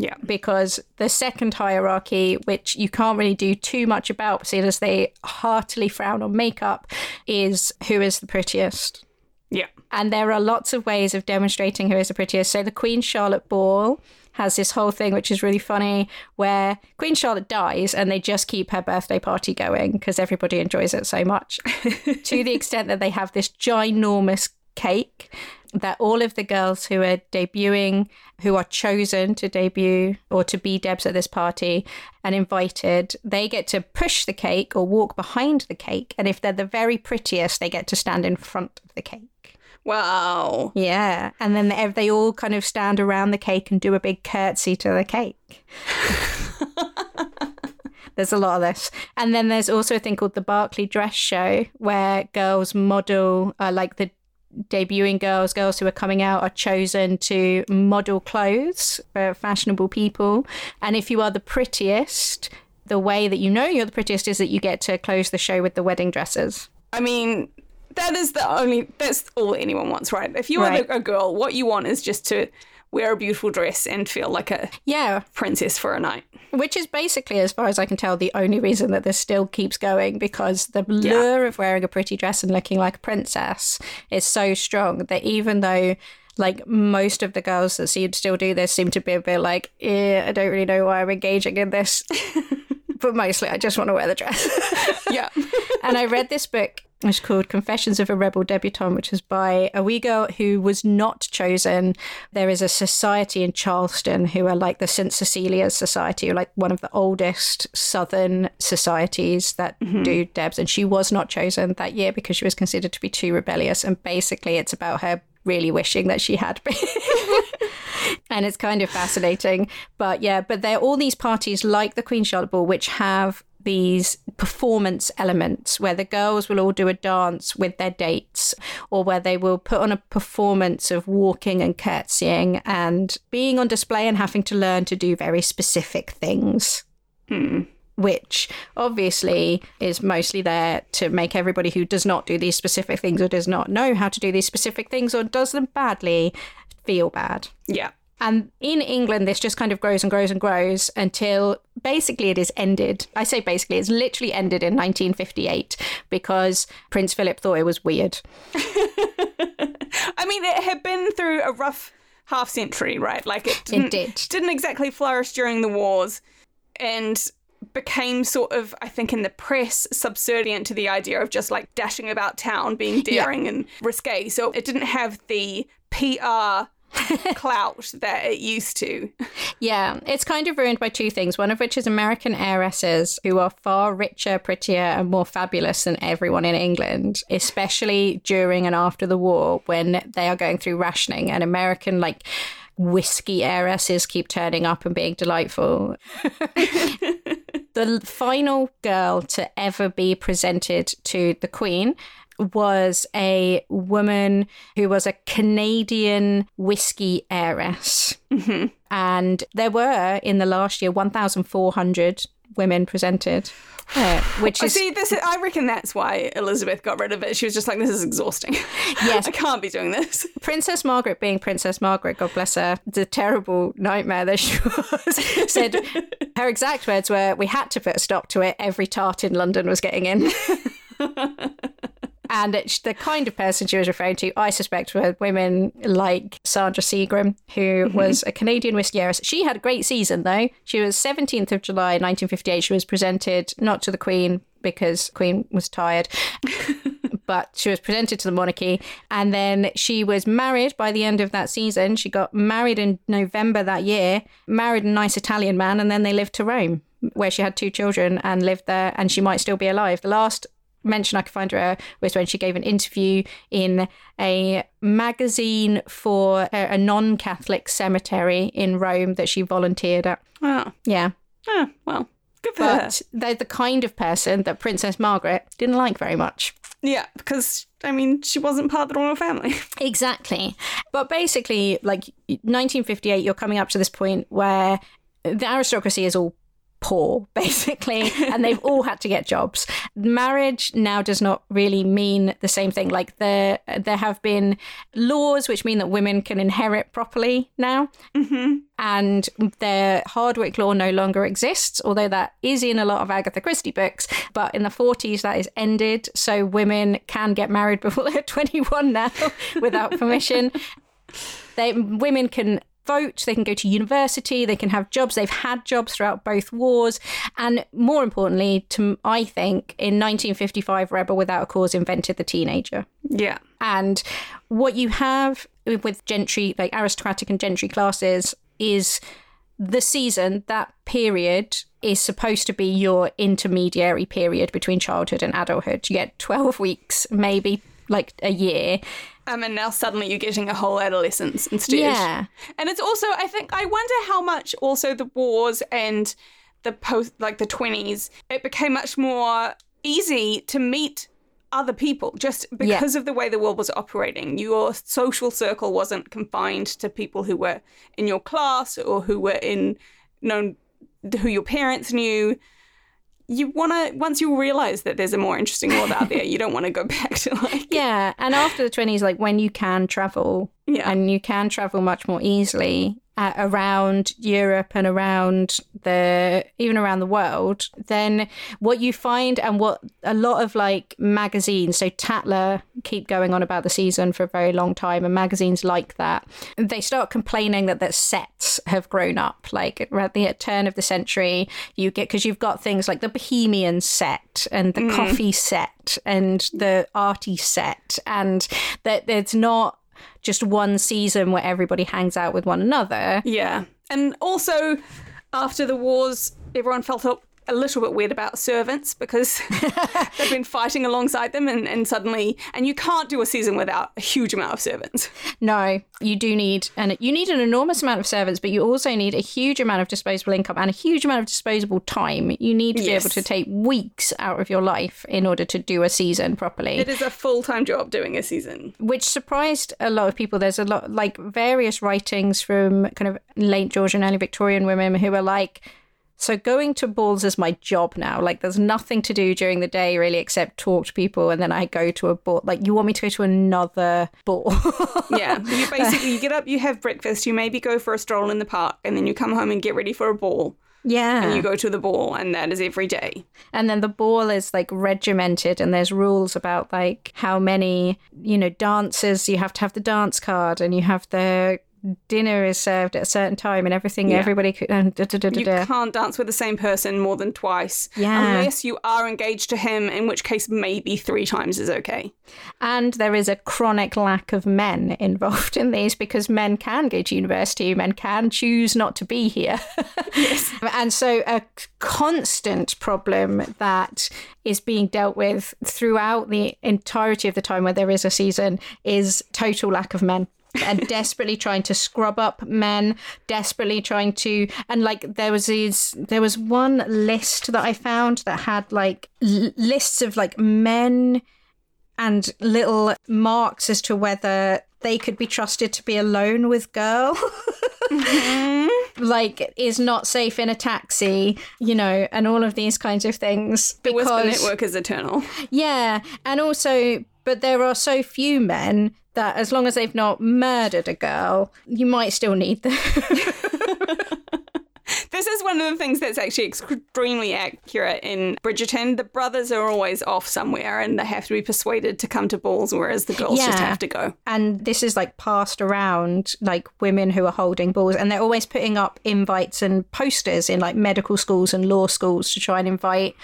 Yeah. because the second hierarchy, which you can't really do too much about, seeing as they heartily frown on makeup, is who is the prettiest. Yeah. And there are lots of ways of demonstrating who is the prettiest. So the Queen Charlotte Ball has this whole thing, which is really funny, where Queen Charlotte dies and they just keep her birthday party going because everybody enjoys it so much. to the extent that they have this ginormous cake that all of the girls who are debuting, who are chosen to debut or to be Debs at this party and invited, they get to push the cake or walk behind the cake. And if they're the very prettiest, they get to stand in front of the cake. Wow. Yeah. And then they, they all kind of stand around the cake and do a big curtsy to the cake. There's a lot of this. And then there's also a thing called the Berkeley Dress Show where girls model, uh, like the debuting girls, girls who are coming out are chosen to model clothes for fashionable people. And if you are the prettiest, the way that you know you're the prettiest is that you get to close the show with the wedding dresses. I mean, that is the only, that's all anyone wants, right? If you are Right. the, a girl, what you want is just to wear a beautiful dress and feel like a Yeah, princess for a night. Which is basically, as far as I can tell, the only reason that this still keeps going because the lure of wearing a pretty dress and looking like a princess is so strong that even though, like, most of the girls that seem to still do this seem to be a bit like, eh, I don't really know why I'm engaging in this. but mostly, I just want to wear the dress. Yeah. and I read this book, is called Confessions of a Rebel Debutante, which is by a wee girl who was not chosen. There is a society in Charleston who are like the St. Cecilia's Society, or like one of the oldest Southern societies that mm-hmm. do Debs. And she was not chosen that year because she was considered to be too rebellious. And basically, it's about her really wishing that she had been. and it's kind of fascinating. But yeah, but there are all these parties like the Queen Charlotte Ball, which have these performance elements where the girls will all do a dance with their dates or where they will put on a performance of walking and curtsying and being on display and having to learn to do very specific things. Hmm. Which obviously is mostly there to make everybody who does not do these specific things or does not know how to do these specific things or does them badly feel bad. Yeah. And in England, this just kind of grows and grows and grows until basically it is ended. I say basically, it's literally ended in 1958 because Prince Philip thought it was weird. I mean, it had been through a rough half century, right? Like it didn't, did. didn't exactly flourish during the wars and became sort of, I think, in the press, subservient to the idea of just like dashing about town, being daring and risque. So it didn't have the PR clout that it used to. Yeah, it's kind of ruined by two things. One of which is American heiresses who are far richer, prettier, and more fabulous than everyone in England, especially during and after the war when they are going through rationing. And American, like, whiskey heiresses keep turning up and being delightful. the final girl to ever be presented to the Queen was a woman who was a Canadian whiskey heiress. And there were, in the last year, 1,400 women presented, uh, which I is. see this. I reckon that's why Elizabeth got rid of it. She was just like, "This is exhausting. Yes. I can't be doing this." Princess Margaret being Princess Margaret, God bless her, the terrible nightmare that she was, said her exact words were, We had to put a stop to it. Every tart in London was getting in. and it's the kind of person she was referring to, I suspect, were women like Sandra Seagram, who mm-hmm. was a Canadian whiskey heiress. She had a great season, though. She was 17th of July, 1958. She was presented not to the Queen because Queen was tired. but she was presented to the monarchy and then she was married by the end of that season she got married in november that year married a nice italian man and then they lived to rome where she had two children and lived there and she might still be alive the last mention i could find her was when she gave an interview in a magazine for a, a non-catholic cemetery in rome that she volunteered at Oh, yeah oh well, good for her. but they're the kind of person that princess margaret didn't like very much Yeah, because I mean, she wasn't part of the royal family. Exactly. But basically, like 1958, you're coming up to this point where the aristocracy is all poor, basically, and they've all had to get jobs. Marriage now does not really mean the same thing. Like there, there have been laws which mean that women can inherit properly now, mm-hmm. and the Hardwicke law no longer exists, although that is in a lot of Agatha Christie books. But in the 40s, that is ended, so women can get married before they're 21 now without permission. They women can vote, they can go to university, they can have jobs. They've had jobs throughout both wars, and more importantly, to I think, in 1955, Rebel Without a Cause invented the teenager. Yeah. And what you have with gentry, like aristocratic and gentry classes, is the season, that period is supposed to be your intermediary period between childhood and adulthood. You get 12 weeks, maybe like a year. Um, and now suddenly you're getting a whole adolescence instead. Yeah. And it's also, I think, I wonder how much also the wars and the post, like the 20s, it became much more easy to meet other people just because of the way the world was operating. Your social circle wasn't confined to people who were in your class or who were in known who your parents knew. You want to once you realize that there's a more interesting world out there, you don't want to go back to like Yeah. And after the 20s, like when you can travel, Yeah. and you can travel much more easily uh, around Europe and around the even around the world, then what you find and what a lot of like magazines, so Tatler keep going on about the season for a very long time, and magazines like that, they start complaining that their sets have grown up. Like at the turn of the century, you get because you've got things like the Bohemian set and the coffee set and the arty set, and that it's not just one season where everybody hangs out with one another. Yeah. And also, after the wars, everyone felt a little bit weird about servants because they've been fighting alongside them and, and suddenly and you can't do a season without a huge amount of servants. No, you do need and you need an enormous amount of servants, but you also need a huge amount of disposable income and a huge amount of disposable time. You need to Yes. be able to take weeks out of your life in order to do a season properly. It is a full time job doing a season. which surprised a lot of people. There's a lot, like various writings from kind of late Georgian, early Victorian women who are like, so going to balls is my job now. Like, there's nothing to do during the day really except talk to people, and then I go to a ball. Like, you want me to go to another ball? Yeah. You basically you get up, you have breakfast, you maybe go for a stroll in the park, and then you come home and get ready for a ball. yeah. And you go to the ball and that is every day. And then the ball is like regimented, and there's rules about like how many, you know, dances you have to have the dance card, and you have the dinner is served at a certain time, and everything. Yeah. Everybody could. And da, da, da, You can't dance with the same person more than twice. Yeah. Unless you are engaged to him, in which case maybe three times is okay. And there is a chronic lack of men involved in these because men can go to university, men can choose not to be here. Yes. and so a constant problem that is being dealt with throughout the entirety of the time where there is a season is total lack of men. And desperately trying to scrub up men, desperately trying to and like there was these there was one list that I found that had like l- lists of like men and little marks as to whether they could be trusted to be alone with girl. Mm-hmm. Like is not safe in a taxi, you know, and all of these kinds of things. The Whisper Because Network is eternal. yeah, and also, but there are so few men that as long as they've not murdered a girl, you might still need them. This is one of the things that's actually extremely accurate in Bridgerton. The brothers are always off somewhere and they have to be persuaded to come to balls, whereas the girls just have to go. and this is like passed around like women who are holding balls and they're always putting up invites and posters in like medical schools and law schools to try and invite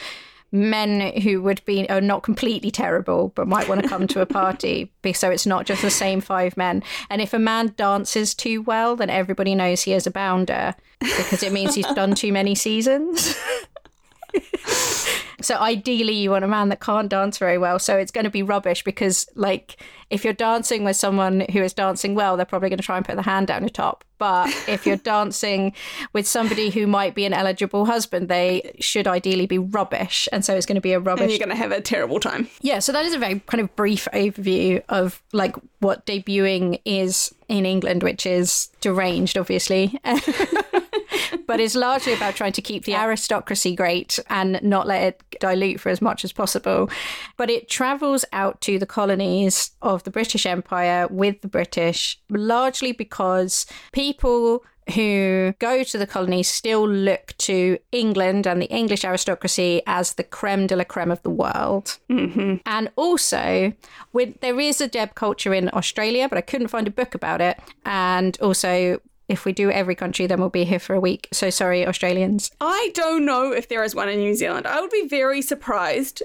men who would be are not completely terrible but might want to come to a party so it's not just the same five men. And if a man dances too well then everybody knows he is a bounder because it means he's done too many seasons so ideally, you want a man that can't dance very well. So it's going to be rubbish because, like, if you're dancing with someone who is dancing well, they're probably going to try and put the hand down your top. But if you're dancing with somebody who might be an eligible husband, they should ideally be rubbish. And so it's going to be a rubbish. And you're going to have a terrible time. Yeah, so that is a very kind of brief overview of like what debuting is in England, which is deranged, obviously. but it's largely about trying to keep the aristocracy great and not let it dilute for as much as possible. But it travels out to the colonies of the British Empire with the British, largely because people who go to the colonies still look to England and the English aristocracy as the creme de la creme of the world. Mm-hmm. And also, with, there is a Deb culture in Australia, but I couldn't find a book about it. And also, if we do every country, then we'll be here for a week. So sorry, Australians. I don't know if there is one in New Zealand. I would be very surprised.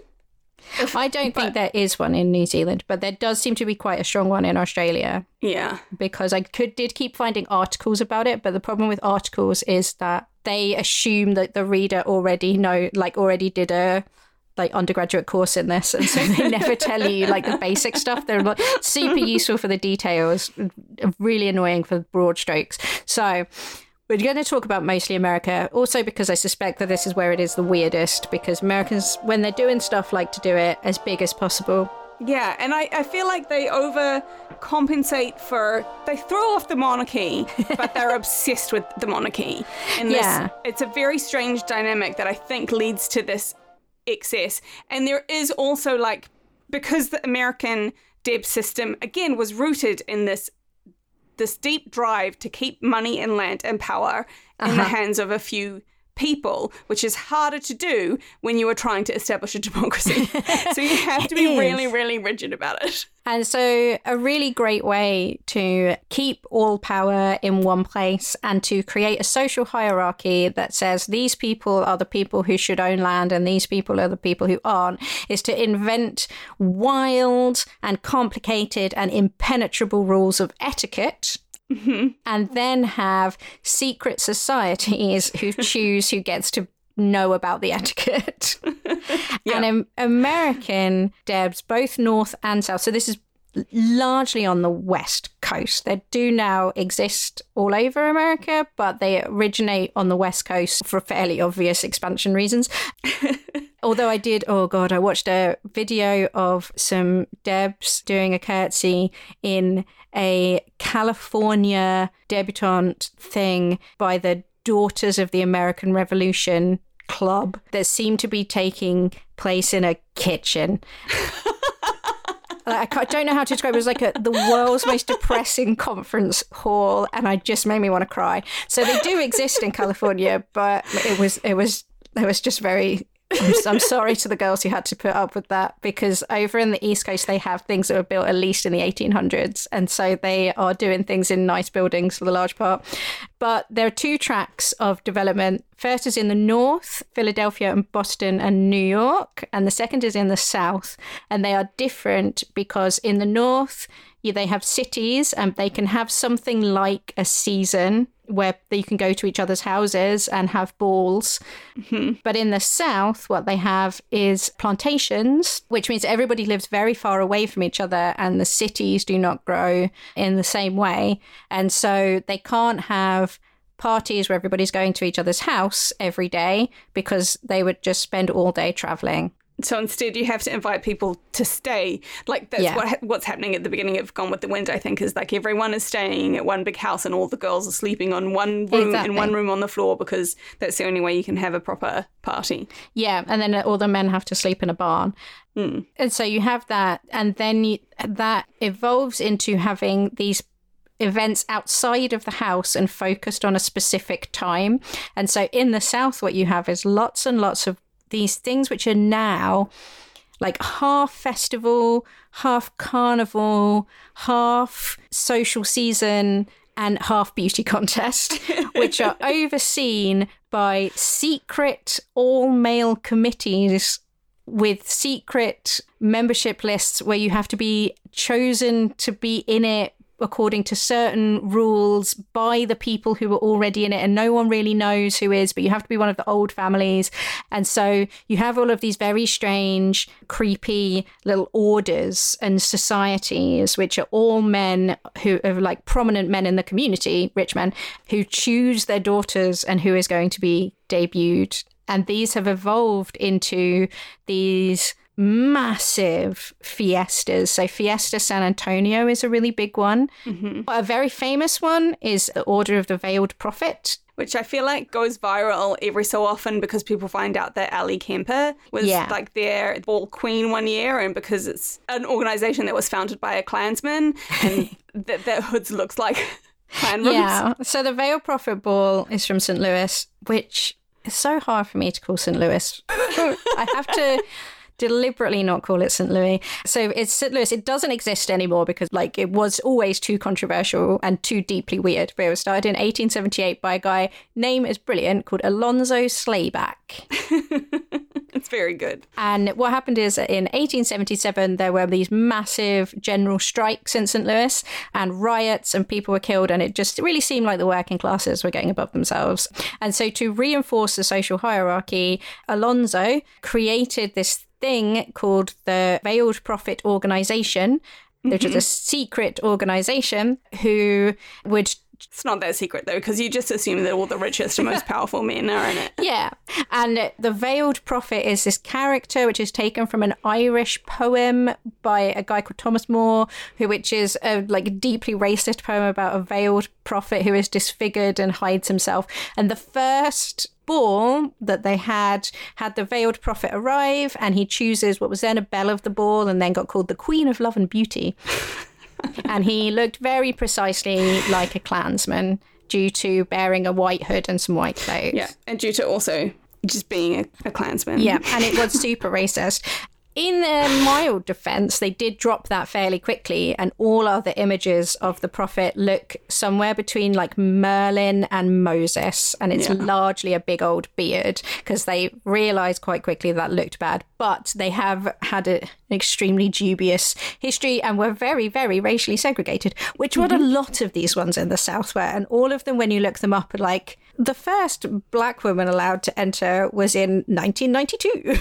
I don't think there is one in New Zealand, but there does seem to be quite a strong one in Australia Yeah. because I could did keep finding articles about it, but the problem with articles is that they assume that the reader already know, like already did a like undergraduate course in this, and so they never tell you like the basic stuff. They're like super useful for the details, really annoying for broad strokes. So. We're going to talk about mostly America, also because I suspect that this is where it is the weirdest. Because Americans, when they're doing stuff, like to do it as big as possible. Yeah, and I, I feel like they overcompensate for they throw off the monarchy, but they're obsessed with the monarchy. And this, Yeah. it's a very strange dynamic that I think leads to this excess. And there is also like because the American Deb system again was rooted in this this deep drive to keep money and land and power in the uh-huh. hands of a few people, which is harder to do when you are trying to establish a democracy. so you have to be really, really rigid about it. And so, a really great way to keep all power in one place and to create a social hierarchy that says these people are the people who should own land and these people are the people who aren't is to invent wild and complicated and impenetrable rules of etiquette. And then have secret societies who choose who gets to know about the etiquette. And um, American Debs, both North and South, so this is largely on the West Coast. They do now exist all over America, but they originate on the West Coast for fairly obvious expansion reasons. Although I did, oh God, I watched a video of some Debs doing a curtsy in a California debutante thing by the Daughters of the American Revolution club that seemed to be taking place in a kitchen. I, I don't know how to describe it. It was like a, the world's most depressing conference hall, and I just made me want to cry. So they do exist in California, but it was it was it was just very I'm, I'm, sorry to the girls who had to put up with that because over in the East Coast, they have things that were built at least in the 1800s. And so they are doing things in nice buildings for the large part. But there are two tracks of development. First is in the north, Philadelphia and Boston and New York. And the second is in the south. And they are different because in the north, they have cities and they can have something like a season where you can go to each other's houses and have balls. Mm-hmm. But in the south, what they have is plantations, which means everybody lives very far away from each other and the cities do not grow in the same way. And so they can't have parties where everybody's going to each other's house every day because they would just spend all day traveling. So instead, you have to invite people to stay. Like that's yeah. what what's happening at the beginning of Gone with the Wind. I think is like everyone is staying at one big house, and all the girls are sleeping on one room exactly. in one room on the floor because that's the only way you can have a proper party. Yeah, and then all the men have to sleep in a barn. Mm. And so you have that, and then you, that evolves into having these events outside of the house and focused on a specific time. And so in the South, what you have is lots and lots of these things which are now like half festival, half carnival, half social season, and half beauty contest, which are overseen by secret all male committees with secret membership lists where you have to be chosen to be in it according to certain rules by the people who are already in it and no one really knows who is but you have to be one of the old families. And so you have all of these very strange creepy little orders and societies which are all men who are like prominent men in the community rich men who choose their daughters and who is going to be debuted. And these have evolved into these massive fiestas. So, Fiesta San Antonio is a really big one. Mm-hmm. A very famous one is the Order of the Veiled Prophet. Which I feel like goes viral every so often because people find out that Ellie Kemper was yeah. like their ball queen one year, and because it's an organization that was founded by a Klansman, and that their hoods looks like Klan Yeah. So the Veiled Prophet Ball is from St. Louis, which is so hard for me to call St. Louis. I have to deliberately not call it St. Louis. So it's St. Louis. It doesn't exist anymore because like it was always too controversial and too deeply weird. But it was started in 1878 by a guy, name is brilliant, called Alonzo Slayback. it's very good. And what happened is in 1877, there were these massive general strikes in St. Louis and riots, and people were killed. And it just really seemed like the working classes were getting above themselves. And so, to reinforce the social hierarchy, Alonzo created this thing called the Veiled Prophet Organization, which is a mm-hmm. secret organization who would it's not that secret though, because you just assume that all the richest and most powerful men are in it. Yeah. And the Veiled Prophet is this character which is taken from an Irish poem by a guy called Thomas Moore, who which is a like deeply racist poem about a veiled prophet who is disfigured and hides himself. And the first ball that they had had the veiled prophet arrive and he chooses what was then a belle of the ball and then got called the queen of love and beauty and he looked very precisely like a Klansman due to bearing a white hood and some white clothes. Yeah, and due to also just being a, a Klansman. Yeah, and it was super racist in their mild defense, they did drop that fairly quickly, and all other images of the prophet look somewhere between like Merlin and Moses, and it's yeah. largely a big old beard because they realized quite quickly that looked bad. But they have had a, an extremely dubious history and were very, very racially segregated, which mm-hmm. what a lot of these ones in the South were. And all of them, when you look them up, are like The first black woman allowed to enter was in 1992.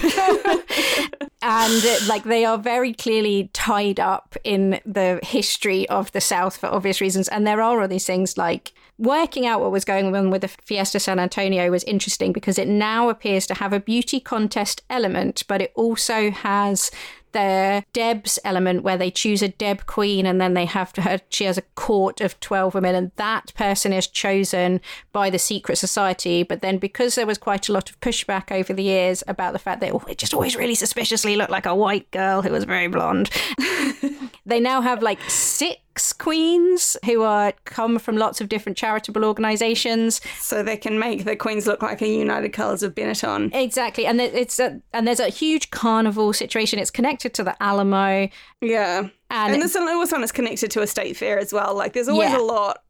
and uh, like they are very clearly tied up in the history of the South for obvious reasons. And there are all these things like working out what was going on with the Fiesta San Antonio was interesting because it now appears to have a beauty contest element, but it also has the Deb's element where they choose a Deb queen and then they have to her she has a court of 12 women and that person is chosen by the secret society. But then because there was quite a lot of pushback over the years about the fact that oh, it just always really suspiciously looked like a white girl who was very blonde they now have like six queens who are come from lots of different charitable organizations. So they can make the queens look like a united colors of benetton. Exactly. And it's a, and there's a huge carnival situation. It's connected to the alamo. Yeah. And, and the st louis one is connected to a state fair as well. Like there's always yeah. a lot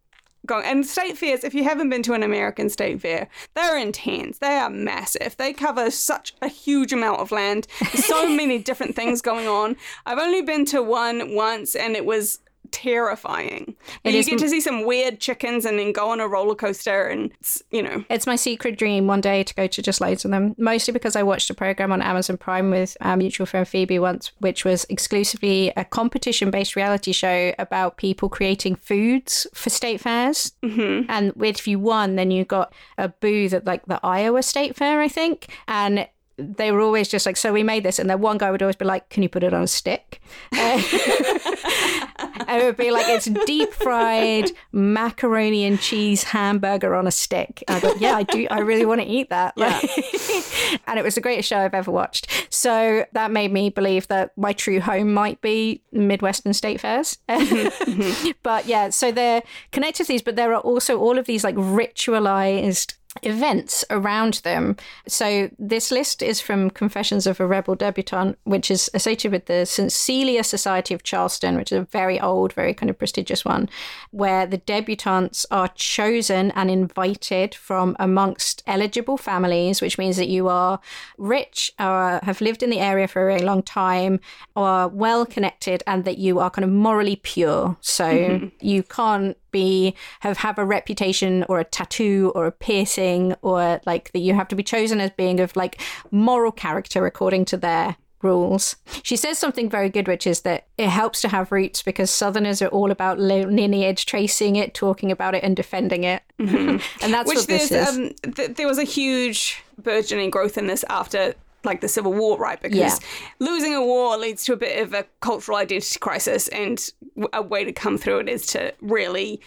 going and state fairs if you haven't been to an american state fair they're intense. They are massive. They cover such a huge amount of land. So many different things going on. I've only been to one once and it was terrifying. It you get to see some weird chickens and then go on a roller coaster and you know. It's my secret dream one day to go to just loads of them. Mostly because I watched a program on Amazon Prime with our mutual friend Phoebe once, which was exclusively a competition-based reality show about people creating foods for state fairs. Mm-hmm. And if you won, then you got a booth at like the Iowa State Fair, I think, and they were always just like, so we made this, and then one guy would always be like, "Can you put it on a stick?" Uh, and it would be like it's deep fried macaroni and cheese hamburger on a stick. And I thought, yeah, I do, I really want to eat that. Yeah. and it was the greatest show I've ever watched. So that made me believe that my true home might be Midwestern state fairs. but yeah, so they're connected to these, but there are also all of these like ritualized events around them. So this list is from Confessions of a Rebel Debutante, which is associated with the St. Cecilia Society of Charleston, which is a very old, very kind of prestigious one, where the debutantes are chosen and invited from amongst eligible families, which means that you are rich or have lived in the area for a very long time or well connected and that you are kind of morally pure. So mm-hmm. you can't be have have a reputation or a tattoo or a piercing or like that you have to be chosen as being of like moral character according to their rules. She says something very good, which is that it helps to have roots because Southerners are all about lineage, tracing it, talking about it, and defending it. Mm-hmm. and that's which what this is. Um, th- there was a huge burgeoning growth in this after like the Civil War, right? Because yeah. losing a war leads to a bit of a cultural identity crisis, and a way to come through it is to really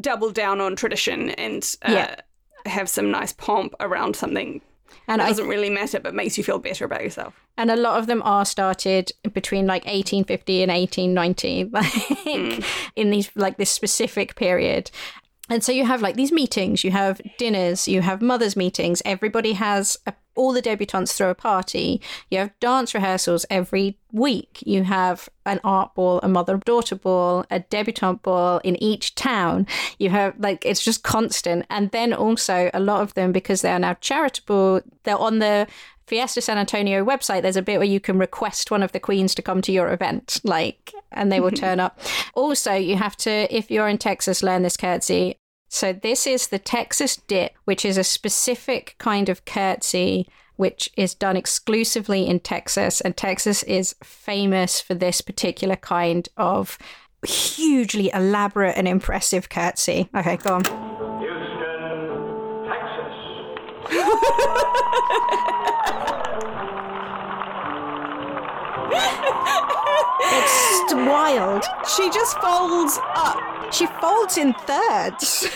double down on tradition and uh, yeah. have some nice pomp around something and it doesn't really matter, but makes you feel better about yourself. And a lot of them are started between like 1850 and 1890, like mm. in these like this specific period. And so you have like these meetings, you have dinners, you have mothers' meetings. Everybody has a, all the debutantes throw a party. You have dance rehearsals every week. You have an art ball, a mother daughter ball, a debutante ball in each town. You have like it's just constant. And then also a lot of them because they are now charitable, they're on the Fiesta San Antonio website, there's a bit where you can request one of the queens to come to your event, like, and they will turn up. Also, you have to, if you're in Texas, learn this curtsy. So this is the Texas dip, which is a specific kind of curtsy which is done exclusively in Texas. And Texas is famous for this particular kind of hugely elaborate and impressive curtsy. Okay, go on. Houston, Texas. it's wild. She just folds up. She folds in thirds.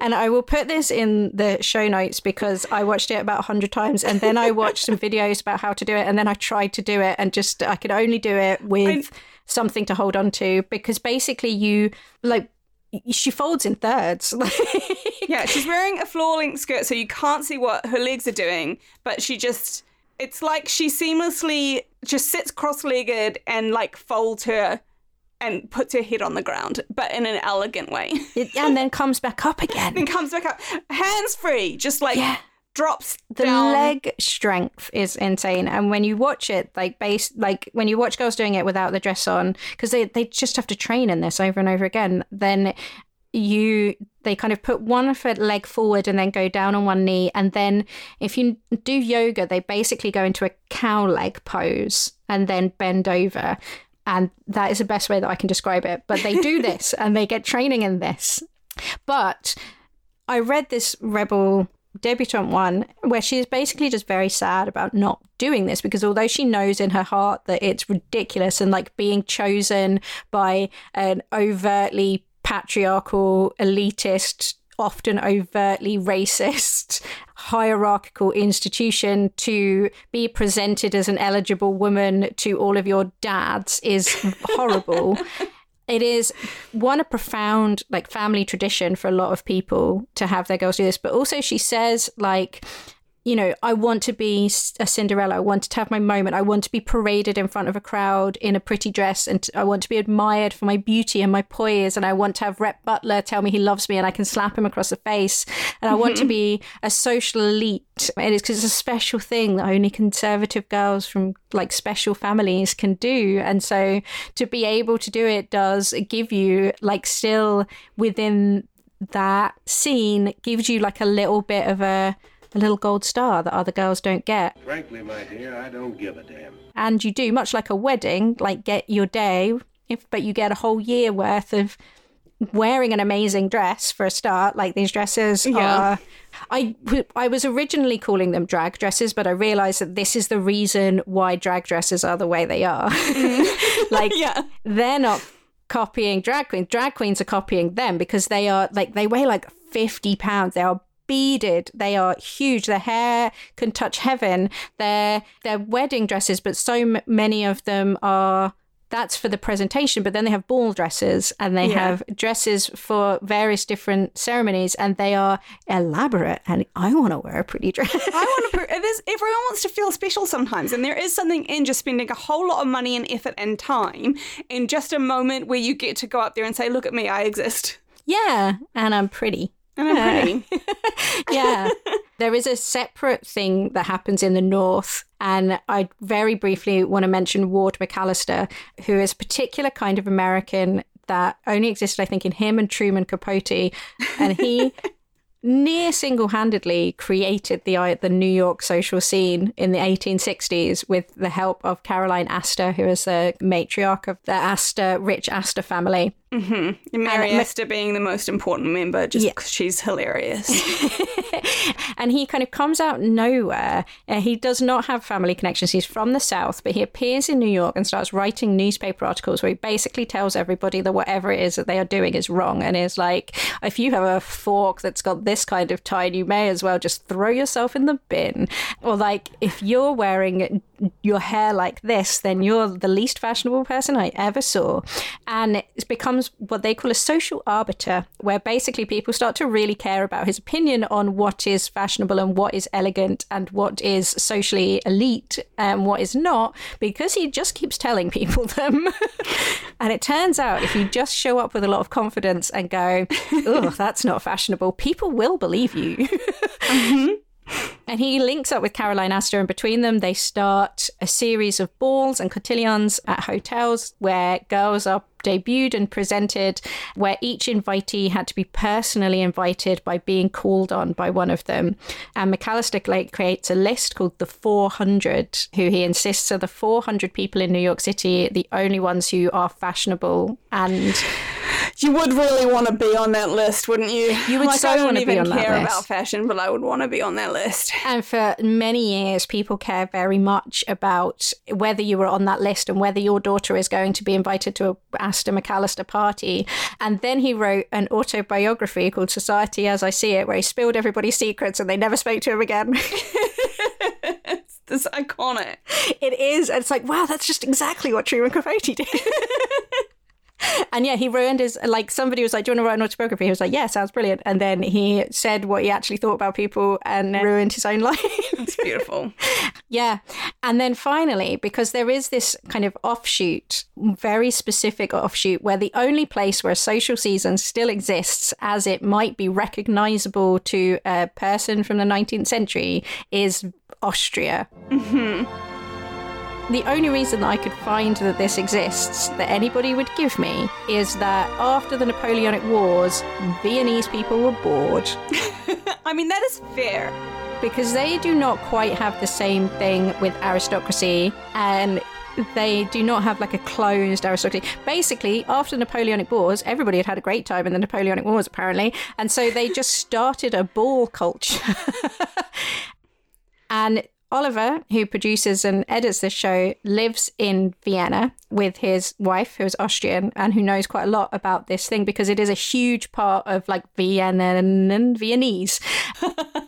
and I will put this in the show notes because I watched it about 100 times and then I watched some videos about how to do it and then I tried to do it and just I could only do it with I... something to hold on to because basically you like she folds in thirds. yeah, she's wearing a floor length skirt so you can't see what her legs are doing, but she just it's like she seamlessly just sits cross-legged and like folds her and puts her head on the ground, but in an elegant way. And then comes back up again. then comes back up, hands free, just like yeah. drops. The down. leg strength is insane, and when you watch it, like base, like when you watch girls doing it without the dress on, because they they just have to train in this over and over again, then you they kind of put one foot leg forward and then go down on one knee. And then if you do yoga they basically go into a cow leg pose and then bend over. And that is the best way that I can describe it. But they do this and they get training in this. But I read this rebel debutante one where she is basically just very sad about not doing this because although she knows in her heart that it's ridiculous and like being chosen by an overtly patriarchal elitist often overtly racist hierarchical institution to be presented as an eligible woman to all of your dads is horrible. It is one a profound like family tradition for a lot of people to have their girls do this but also she says like you know, I want to be a Cinderella. I want to have my moment. I want to be paraded in front of a crowd in a pretty dress, and I want to be admired for my beauty and my poise. And I want to have Rhett Butler tell me he loves me, and I can slap him across the face. And I want to be a social elite. And It is because it's a special thing that only conservative girls from like special families can do. And so to be able to do it does give you like still within that scene gives you like a little bit of a a little gold star that other girls don't get. Frankly, my dear, I don't give a damn. And you do, much like a wedding, like get your day, if but you get a whole year worth of wearing an amazing dress for a start. Like these dresses yeah. are. I I was originally calling them drag dresses, but I realized that this is the reason why drag dresses are the way they are. Mm. like yeah. they're not copying drag queens. Drag queens are copying them because they are like they weigh like 50 pounds. They are beaded. They are huge. Their hair can touch heaven. They're they're wedding dresses, but so m- many of them are that's for the presentation but then they have ball dresses and they yeah. have dresses for various different ceremonies and they are elaborate and i want to wear a pretty dress i want to everyone wants to feel special sometimes and there is something in just spending a whole lot of money and effort and time in just a moment where you get to go up there and say look at me i exist yeah and i'm pretty and I'm pretty. yeah. there is a separate thing that happens in the North. And I very briefly want to mention Ward McAllister, who is a particular kind of American that only existed, I think, in him and Truman Capote. And he near single-handedly created the uh, the New York social scene in the 1860s with the help of Caroline Astor, who is the matriarch of the Astor rich Astor family. Mm-hmm. Mary Astor being the most important member, just because yeah. she's hilarious. and he kind of comes out nowhere. Uh, he does not have family connections. He's from the South, but he appears in New York and starts writing newspaper articles where he basically tells everybody that whatever it is that they are doing is wrong and is like, if you have a fork that's got this kind of tine, you may as well just throw yourself in the bin. Or like, if you're wearing your hair like this, then you're the least fashionable person I ever saw. And it becomes what they call a social arbiter, where basically people start to really care about his opinion on what is fashionable and what is elegant and what is socially elite and what is not, because he just keeps telling people them. and it turns out if you just show up with a lot of confidence and go, oh, that's not fashionable, people will believe you. mm-hmm. And he links up with Caroline Astor, and between them, they start a series of balls and cotillions at hotels where girls are debuted and presented, where each invitee had to be personally invited by being called on by one of them. And McAllister Lake creates a list called the 400, who he insists are the 400 people in New York City, the only ones who are fashionable and. You would really want to be on that list, wouldn't you? You would like, so want to be on that list. care about fashion, but I would want to be on that list. And for many years, people care very much about whether you were on that list and whether your daughter is going to be invited to a Astor McAllister party. And then he wrote an autobiography called Society as I See It, where he spilled everybody's secrets and they never spoke to him again. It's this iconic. It is. It's like, wow, that's just exactly what Truman Capote did. and yeah, he ruined his like somebody was like, Do you want to write an autobiography? He was like, Yeah, sounds brilliant. And then he said what he actually thought about people and ruined his own life. It's beautiful. yeah. And then finally, because there is this kind of offshoot, very specific offshoot, where the only place where a social season still exists as it might be recognizable to a person from the 19th century is Austria. Mm-hmm. The only reason that I could find that this exists, that anybody would give me, is that after the Napoleonic Wars, Viennese people were bored I mean, that is fair. because they do not quite have the same thing with aristocracy and they do not have like a closed aristocracy. Basically, after Napoleonic Wars, everybody had had a great time in the Napoleonic Wars, apparently. And so they just started a ball culture. and Oliver, who produces and edits this show, lives in Vienna with his wife, who is Austrian and who knows quite a lot about this thing because it is a huge part of like Vienna and Viennese,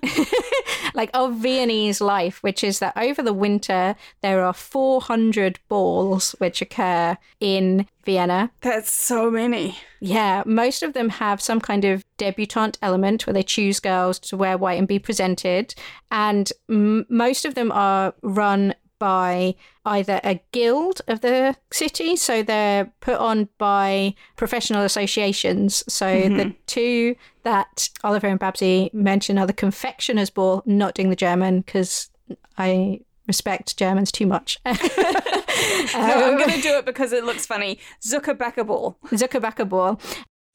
like of Viennese life, which is that over the winter there are 400 balls which occur in Vienna. That's so many. Yeah, most of them have some kind of debutante element where they choose girls to wear white and be presented. And m- most of them are run by either a guild of the city, so they're put on by professional associations. So the mm-hmm. two that Oliver and Babsy mention are the Confectioner's Ball, not doing the German because I respect Germans too much. No, I'm um, going to do it because it looks funny. Zuckerbäcker ball. Zuckerbacker Ball.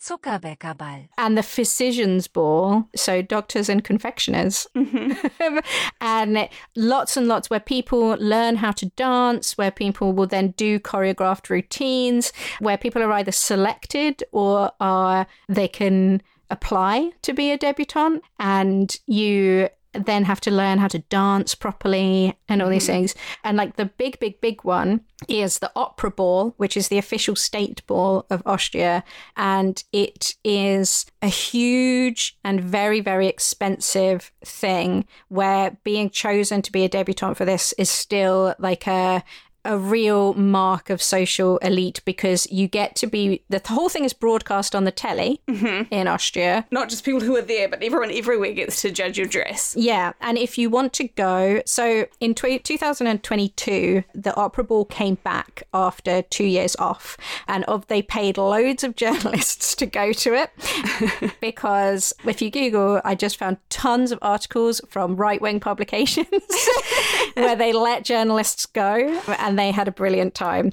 Zuckerbäckerball. and the physician's ball, so doctors and confectioners, mm-hmm. and lots and lots where people learn how to dance, where people will then do choreographed routines, where people are either selected or are they can apply to be a debutante, and you then have to learn how to dance properly and all these mm-hmm. things. And like the big, big, big one is the opera ball, which is the official state ball of Austria. And it is a huge and very, very expensive thing where being chosen to be a debutante for this is still like a a real mark of social elite because you get to be the whole thing is broadcast on the telly mm-hmm. in Austria. Not just people who are there, but everyone everywhere gets to judge your dress. Yeah, and if you want to go, so in tw 2022, the Opera Ball came back after two years off, and of they paid loads of journalists to go to it because if you Google, I just found tons of articles from right wing publications where they let journalists go, and they had a brilliant time,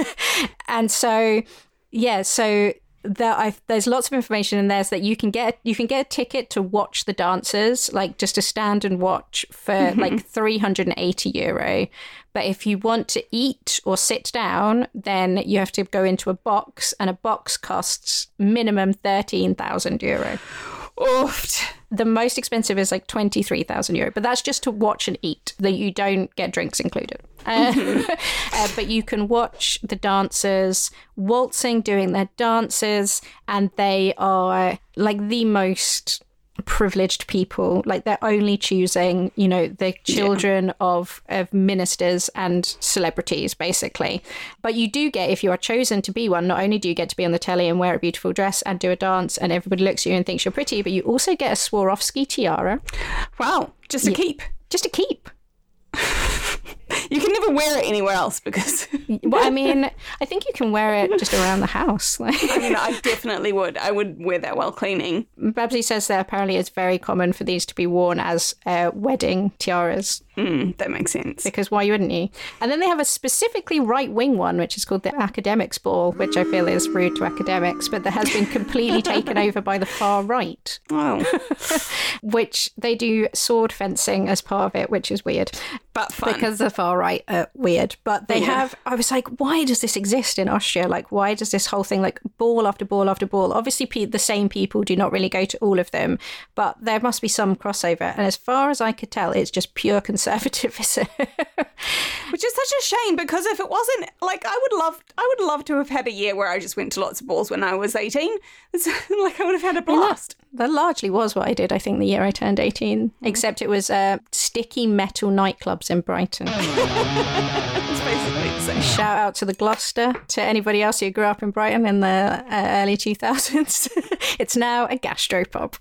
and so yeah, so there I, there's lots of information in there so that you can get you can get a ticket to watch the dancers like just to stand and watch for mm-hmm. like 380 euro. But if you want to eat or sit down then you have to go into a box and a box costs minimum 13,000 euro. Oofed. The most expensive is like 23,000 euro, but that's just to watch and eat, that you don't get drinks included. Uh, uh, but you can watch the dancers waltzing, doing their dances, and they are like the most privileged people. Like they're only choosing you know the children of of ministers and celebrities basically. But you do get if you are chosen to be one not only do you get to be on the telly and wear a beautiful dress and do a dance and everybody looks at you and thinks you're pretty but you also get a Swarovski tiara. Wow. Just to keep. just to keep You can never wear it anywhere else because well i mean i think you can wear it just around the house like I mean, I definitely would. I would wear that while cleaning. babsy says that apparently it's very common for these to be worn as uh, wedding tiaras Mm, that makes sense. because why wouldn't you? And then they have a specifically right wing one, which is called the Academics Ball, which I feel is rude to academics, but that has been completely taken over by the far right, Oh, which they do sword fencing as part of it, which is weird but fun. because the far right are weird. But they Yeah. have, I was like, why does this exist in Austria? Like, why does this whole thing, like, ball after ball after ball? Obviously, pe- the same people do not really go to all of them, but there must be some crossover. And as far as I could tell, it's just pure conservatism. Which is such a shame because if it wasn't like I would love I would love to have had a year where I just went to lots of balls when I was 18. It's like I would have had a blast. That largely was what I did, I think, the year I turned 18, except it was uh, sticky metal nightclubs in Brighton. It's basically the same. Shout out to the Gloucester, to anybody else who grew up in Brighton in the uh, early 2000s. it's now a gastropub.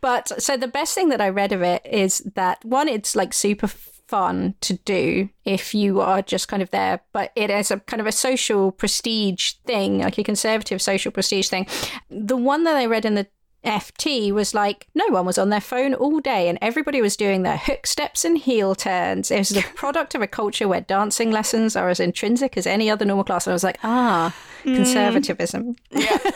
But so the best thing that I read of it is that one, it's like super fun to do if you are just kind of there, but it is a kind of a social prestige thing, like a conservative social prestige thing. The one that I read in the FT was like, no one was on their phone all day and everybody was doing their hook steps and heel turns. It was the product of a culture where dancing lessons are as intrinsic as any other normal class. And I was like, ah, conservatism. Yeah.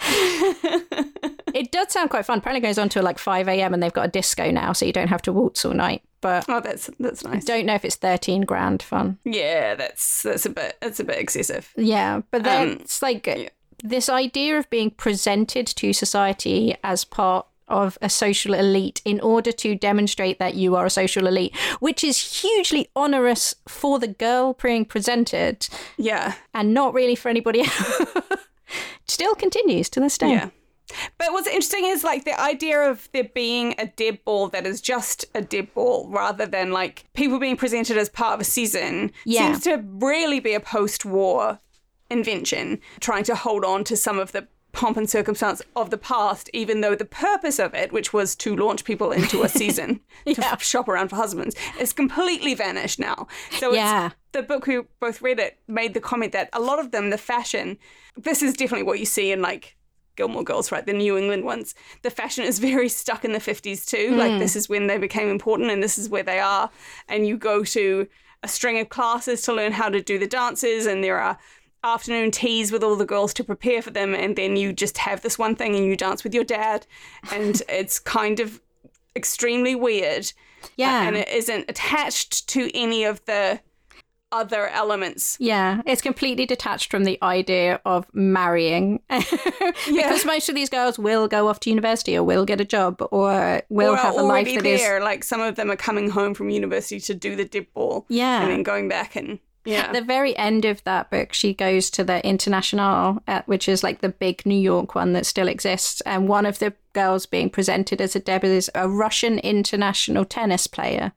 It does sound quite fun. Apparently, it goes on till like 5 a.m. and they've got a disco now, so you don't have to waltz all night. But oh, that's that's nice. don't know if it's 13 grand fun. Yeah, that's that's a bit that's a bit excessive. Yeah, but then Um, it's like this idea of being presented to society as part of a social elite in order to demonstrate that you are a social elite, which is hugely onerous for the girl being presented Yeah. and not really for anybody else. Still continues to this day. Yeah. But what's interesting is like the idea of there being a deb ball that is just a deb ball rather than like people being presented as part of a season Yeah. seems to really be a post war invention, trying to hold on to some of the pomp and circumstance of the past, even though the purpose of it, which was to launch people into a season to Yeah. shop around for husbands, is completely vanished now. So Yeah. the book we both read it made the comment that a lot of them, the fashion, this is definitely what you see in like Gilmore Girls, right? The New England ones. The fashion is very stuck in the 50s too. Like mm. this is when they became important and this is where they are. And you go to a string of classes to learn how to do the dances and there are afternoon teas with all the girls to prepare for them and then you just have this one thing and you dance with your dad and it's kind of extremely weird Yeah. and it isn't attached to any of the other elements Yeah, it's completely detached from the idea of marrying. because most of these girls will go off to university or will get a job or will or have a life that is. there. Like some of them are coming home from university to do the deb ball. Yeah. And then going back and yeah. At the very end of that book, she goes to the International, uh, which is like the big New York one that still exists. And one of the girls being presented as a deb is a Russian international tennis player.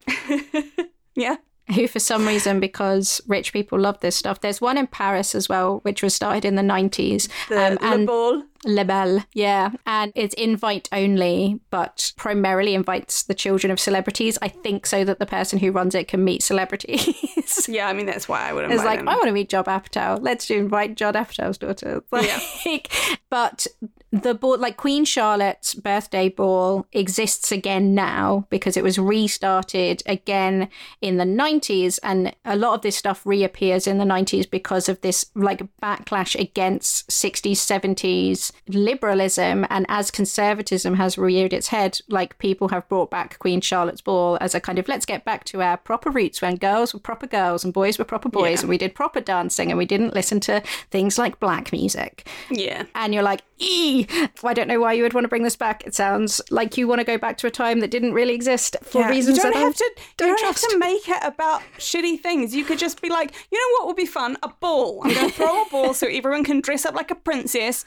yeah. Who for some reason because rich people love this stuff there's one in paris as well which was started in the 90s The um, and Le Bal. Le Bal, yeah. And it's invite only, but primarily invites the children of celebrities. I think so that the person who runs it can meet celebrities. Yeah, I mean that's why I would invite It's like, them. I want to meet Judd Apatow. Let's do invite Judd Apatow's daughter. Like, But the ball, like Queen Charlotte's birthday ball, exists again now because it was restarted again in the 90s. And a lot of this stuff reappears in the 90s because of this like backlash against 60s, 70s liberalism. And as conservatism has reared its head, like people have brought back Queen Charlotte's ball as a kind of let's get back to our proper roots when girls were proper girls and boys were proper boys Yeah. and we did proper dancing and we didn't listen to things like black music Yeah. and you're like, ee, I don't know why you would want to bring this back. It sounds like you want to go back to a time that didn't really exist for Yeah. reasons you don't that have to don't you don't have to make it about shitty things. You could just be like, you know what would be fun? A ball. I'm going to throw a ball so everyone can dress up like a princess,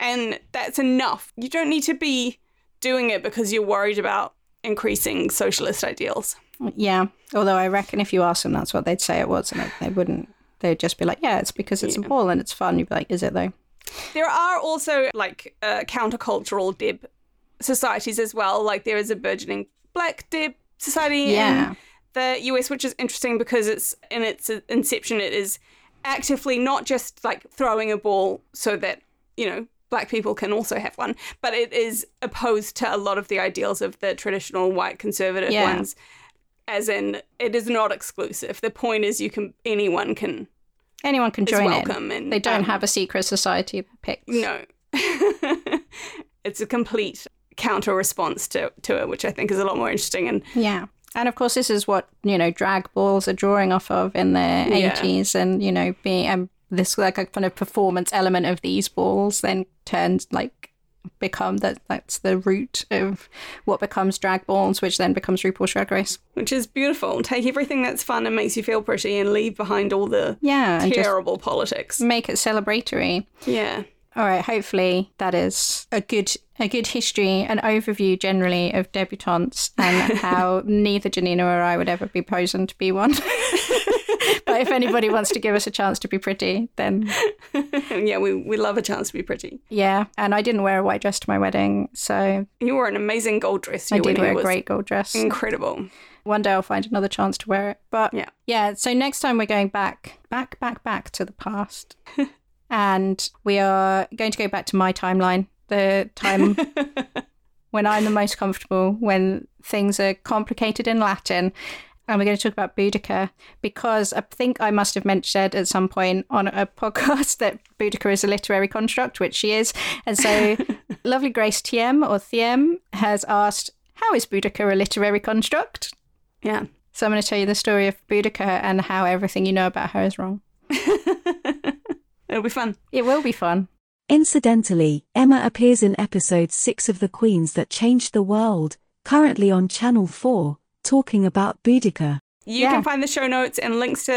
and that's enough. You don't need to be doing it because you're worried about increasing socialist ideals. Yeah, although I reckon if you ask them, that's what they'd say it was, and they- wouldn't. They'd just be like, yeah, it's because it's a ball and it's fun. You'd be like, is it though? There are also like uh, countercultural deb societies as well. Like there is a burgeoning black deb society Yeah. in the US, which is interesting because it's in its inception, it is actively not just like throwing a ball so that you know black people can also have one, but it is opposed to a lot of the ideals of the traditional white conservative Yeah. ones. As in, it is not exclusive. The point is, you can anyone can Anyone can join welcome, in. and They don't um, have a secret society picked. no. it's a complete counter response to, to it, which I think is a lot more interesting. And Yeah. And of course, this is what, you know, drag balls are drawing off of in the Yeah. 80s. And, you know, being um, this like a kind of performance element of these balls then turns like become that that's the root of what becomes drag balls, which then becomes RuPaul's Drag Race. which is beautiful. Take everything that's fun and makes you feel pretty and leave behind all the Yeah. Terrible politics. make it celebratory. Yeah. All right, hopefully that is a good a good history, an overview generally of debutantes and how neither Janina or I would ever be chosen to be one. if anybody wants to give us a chance to be pretty, then yeah, we, we love a chance to be pretty. yeah. And I didn't wear a white dress to my wedding, so You wore an amazing gold dress. I did wear a great gold dress. Incredible. One day I'll find another chance to wear it. But Yeah. yeah, so next time we're going back, back, back, back to the past. and we are going to go back to my timeline the time when I'm the most comfortable, when things are complicated in Latin. And we're going to talk about Boudica because I think I must have mentioned at some point on a podcast that Boudica is a literary construct, which she is. And so lovely Grace Thiem or Thiem has asked, How is Boudica a literary construct? Yeah. So I'm going to tell you the story of Boudica and how everything you know about her is wrong. It'll be fun. It will be fun. Incidentally, Emma appears in episode 6 of The Queens That Changed the World, currently on Channel 4, talking about Boudica. You Yeah. can find the show notes and links to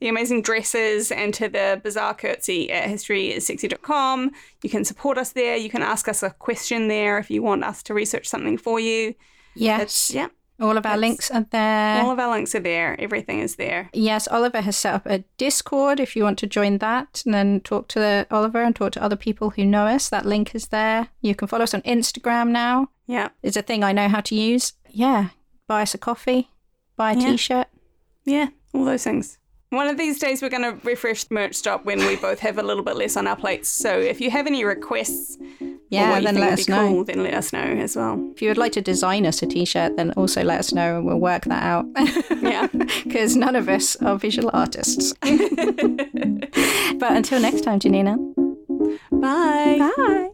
the amazing dresses and to the bizarre curtsy at historyissexy.com. You can support us there. You can ask us a question there if you want us to research something for you. Yes. Yeah. All of our That's- links are there. All of our links are there. Everything is there. Yes, Oliver has set up a Discord if you want to join that and then talk to the Oliver and talk to other people who know us. That link is there. You can follow us on Instagram now. Yeah. It's a thing I know how to use. Yeah. Buy us a coffee, buy a Yeah. shirt Yeah. All those things. One of these days, we're going to refresh the merch stop when we both have a little bit less on our plates. So if you have any requests, Yeah, then let us know. cool, then let us know as well. If you would like to design us a t shirt, then also let us know and we'll work that out. Yeah. Because none of us are visual artists. but until next time, Janina. Bye. Bye.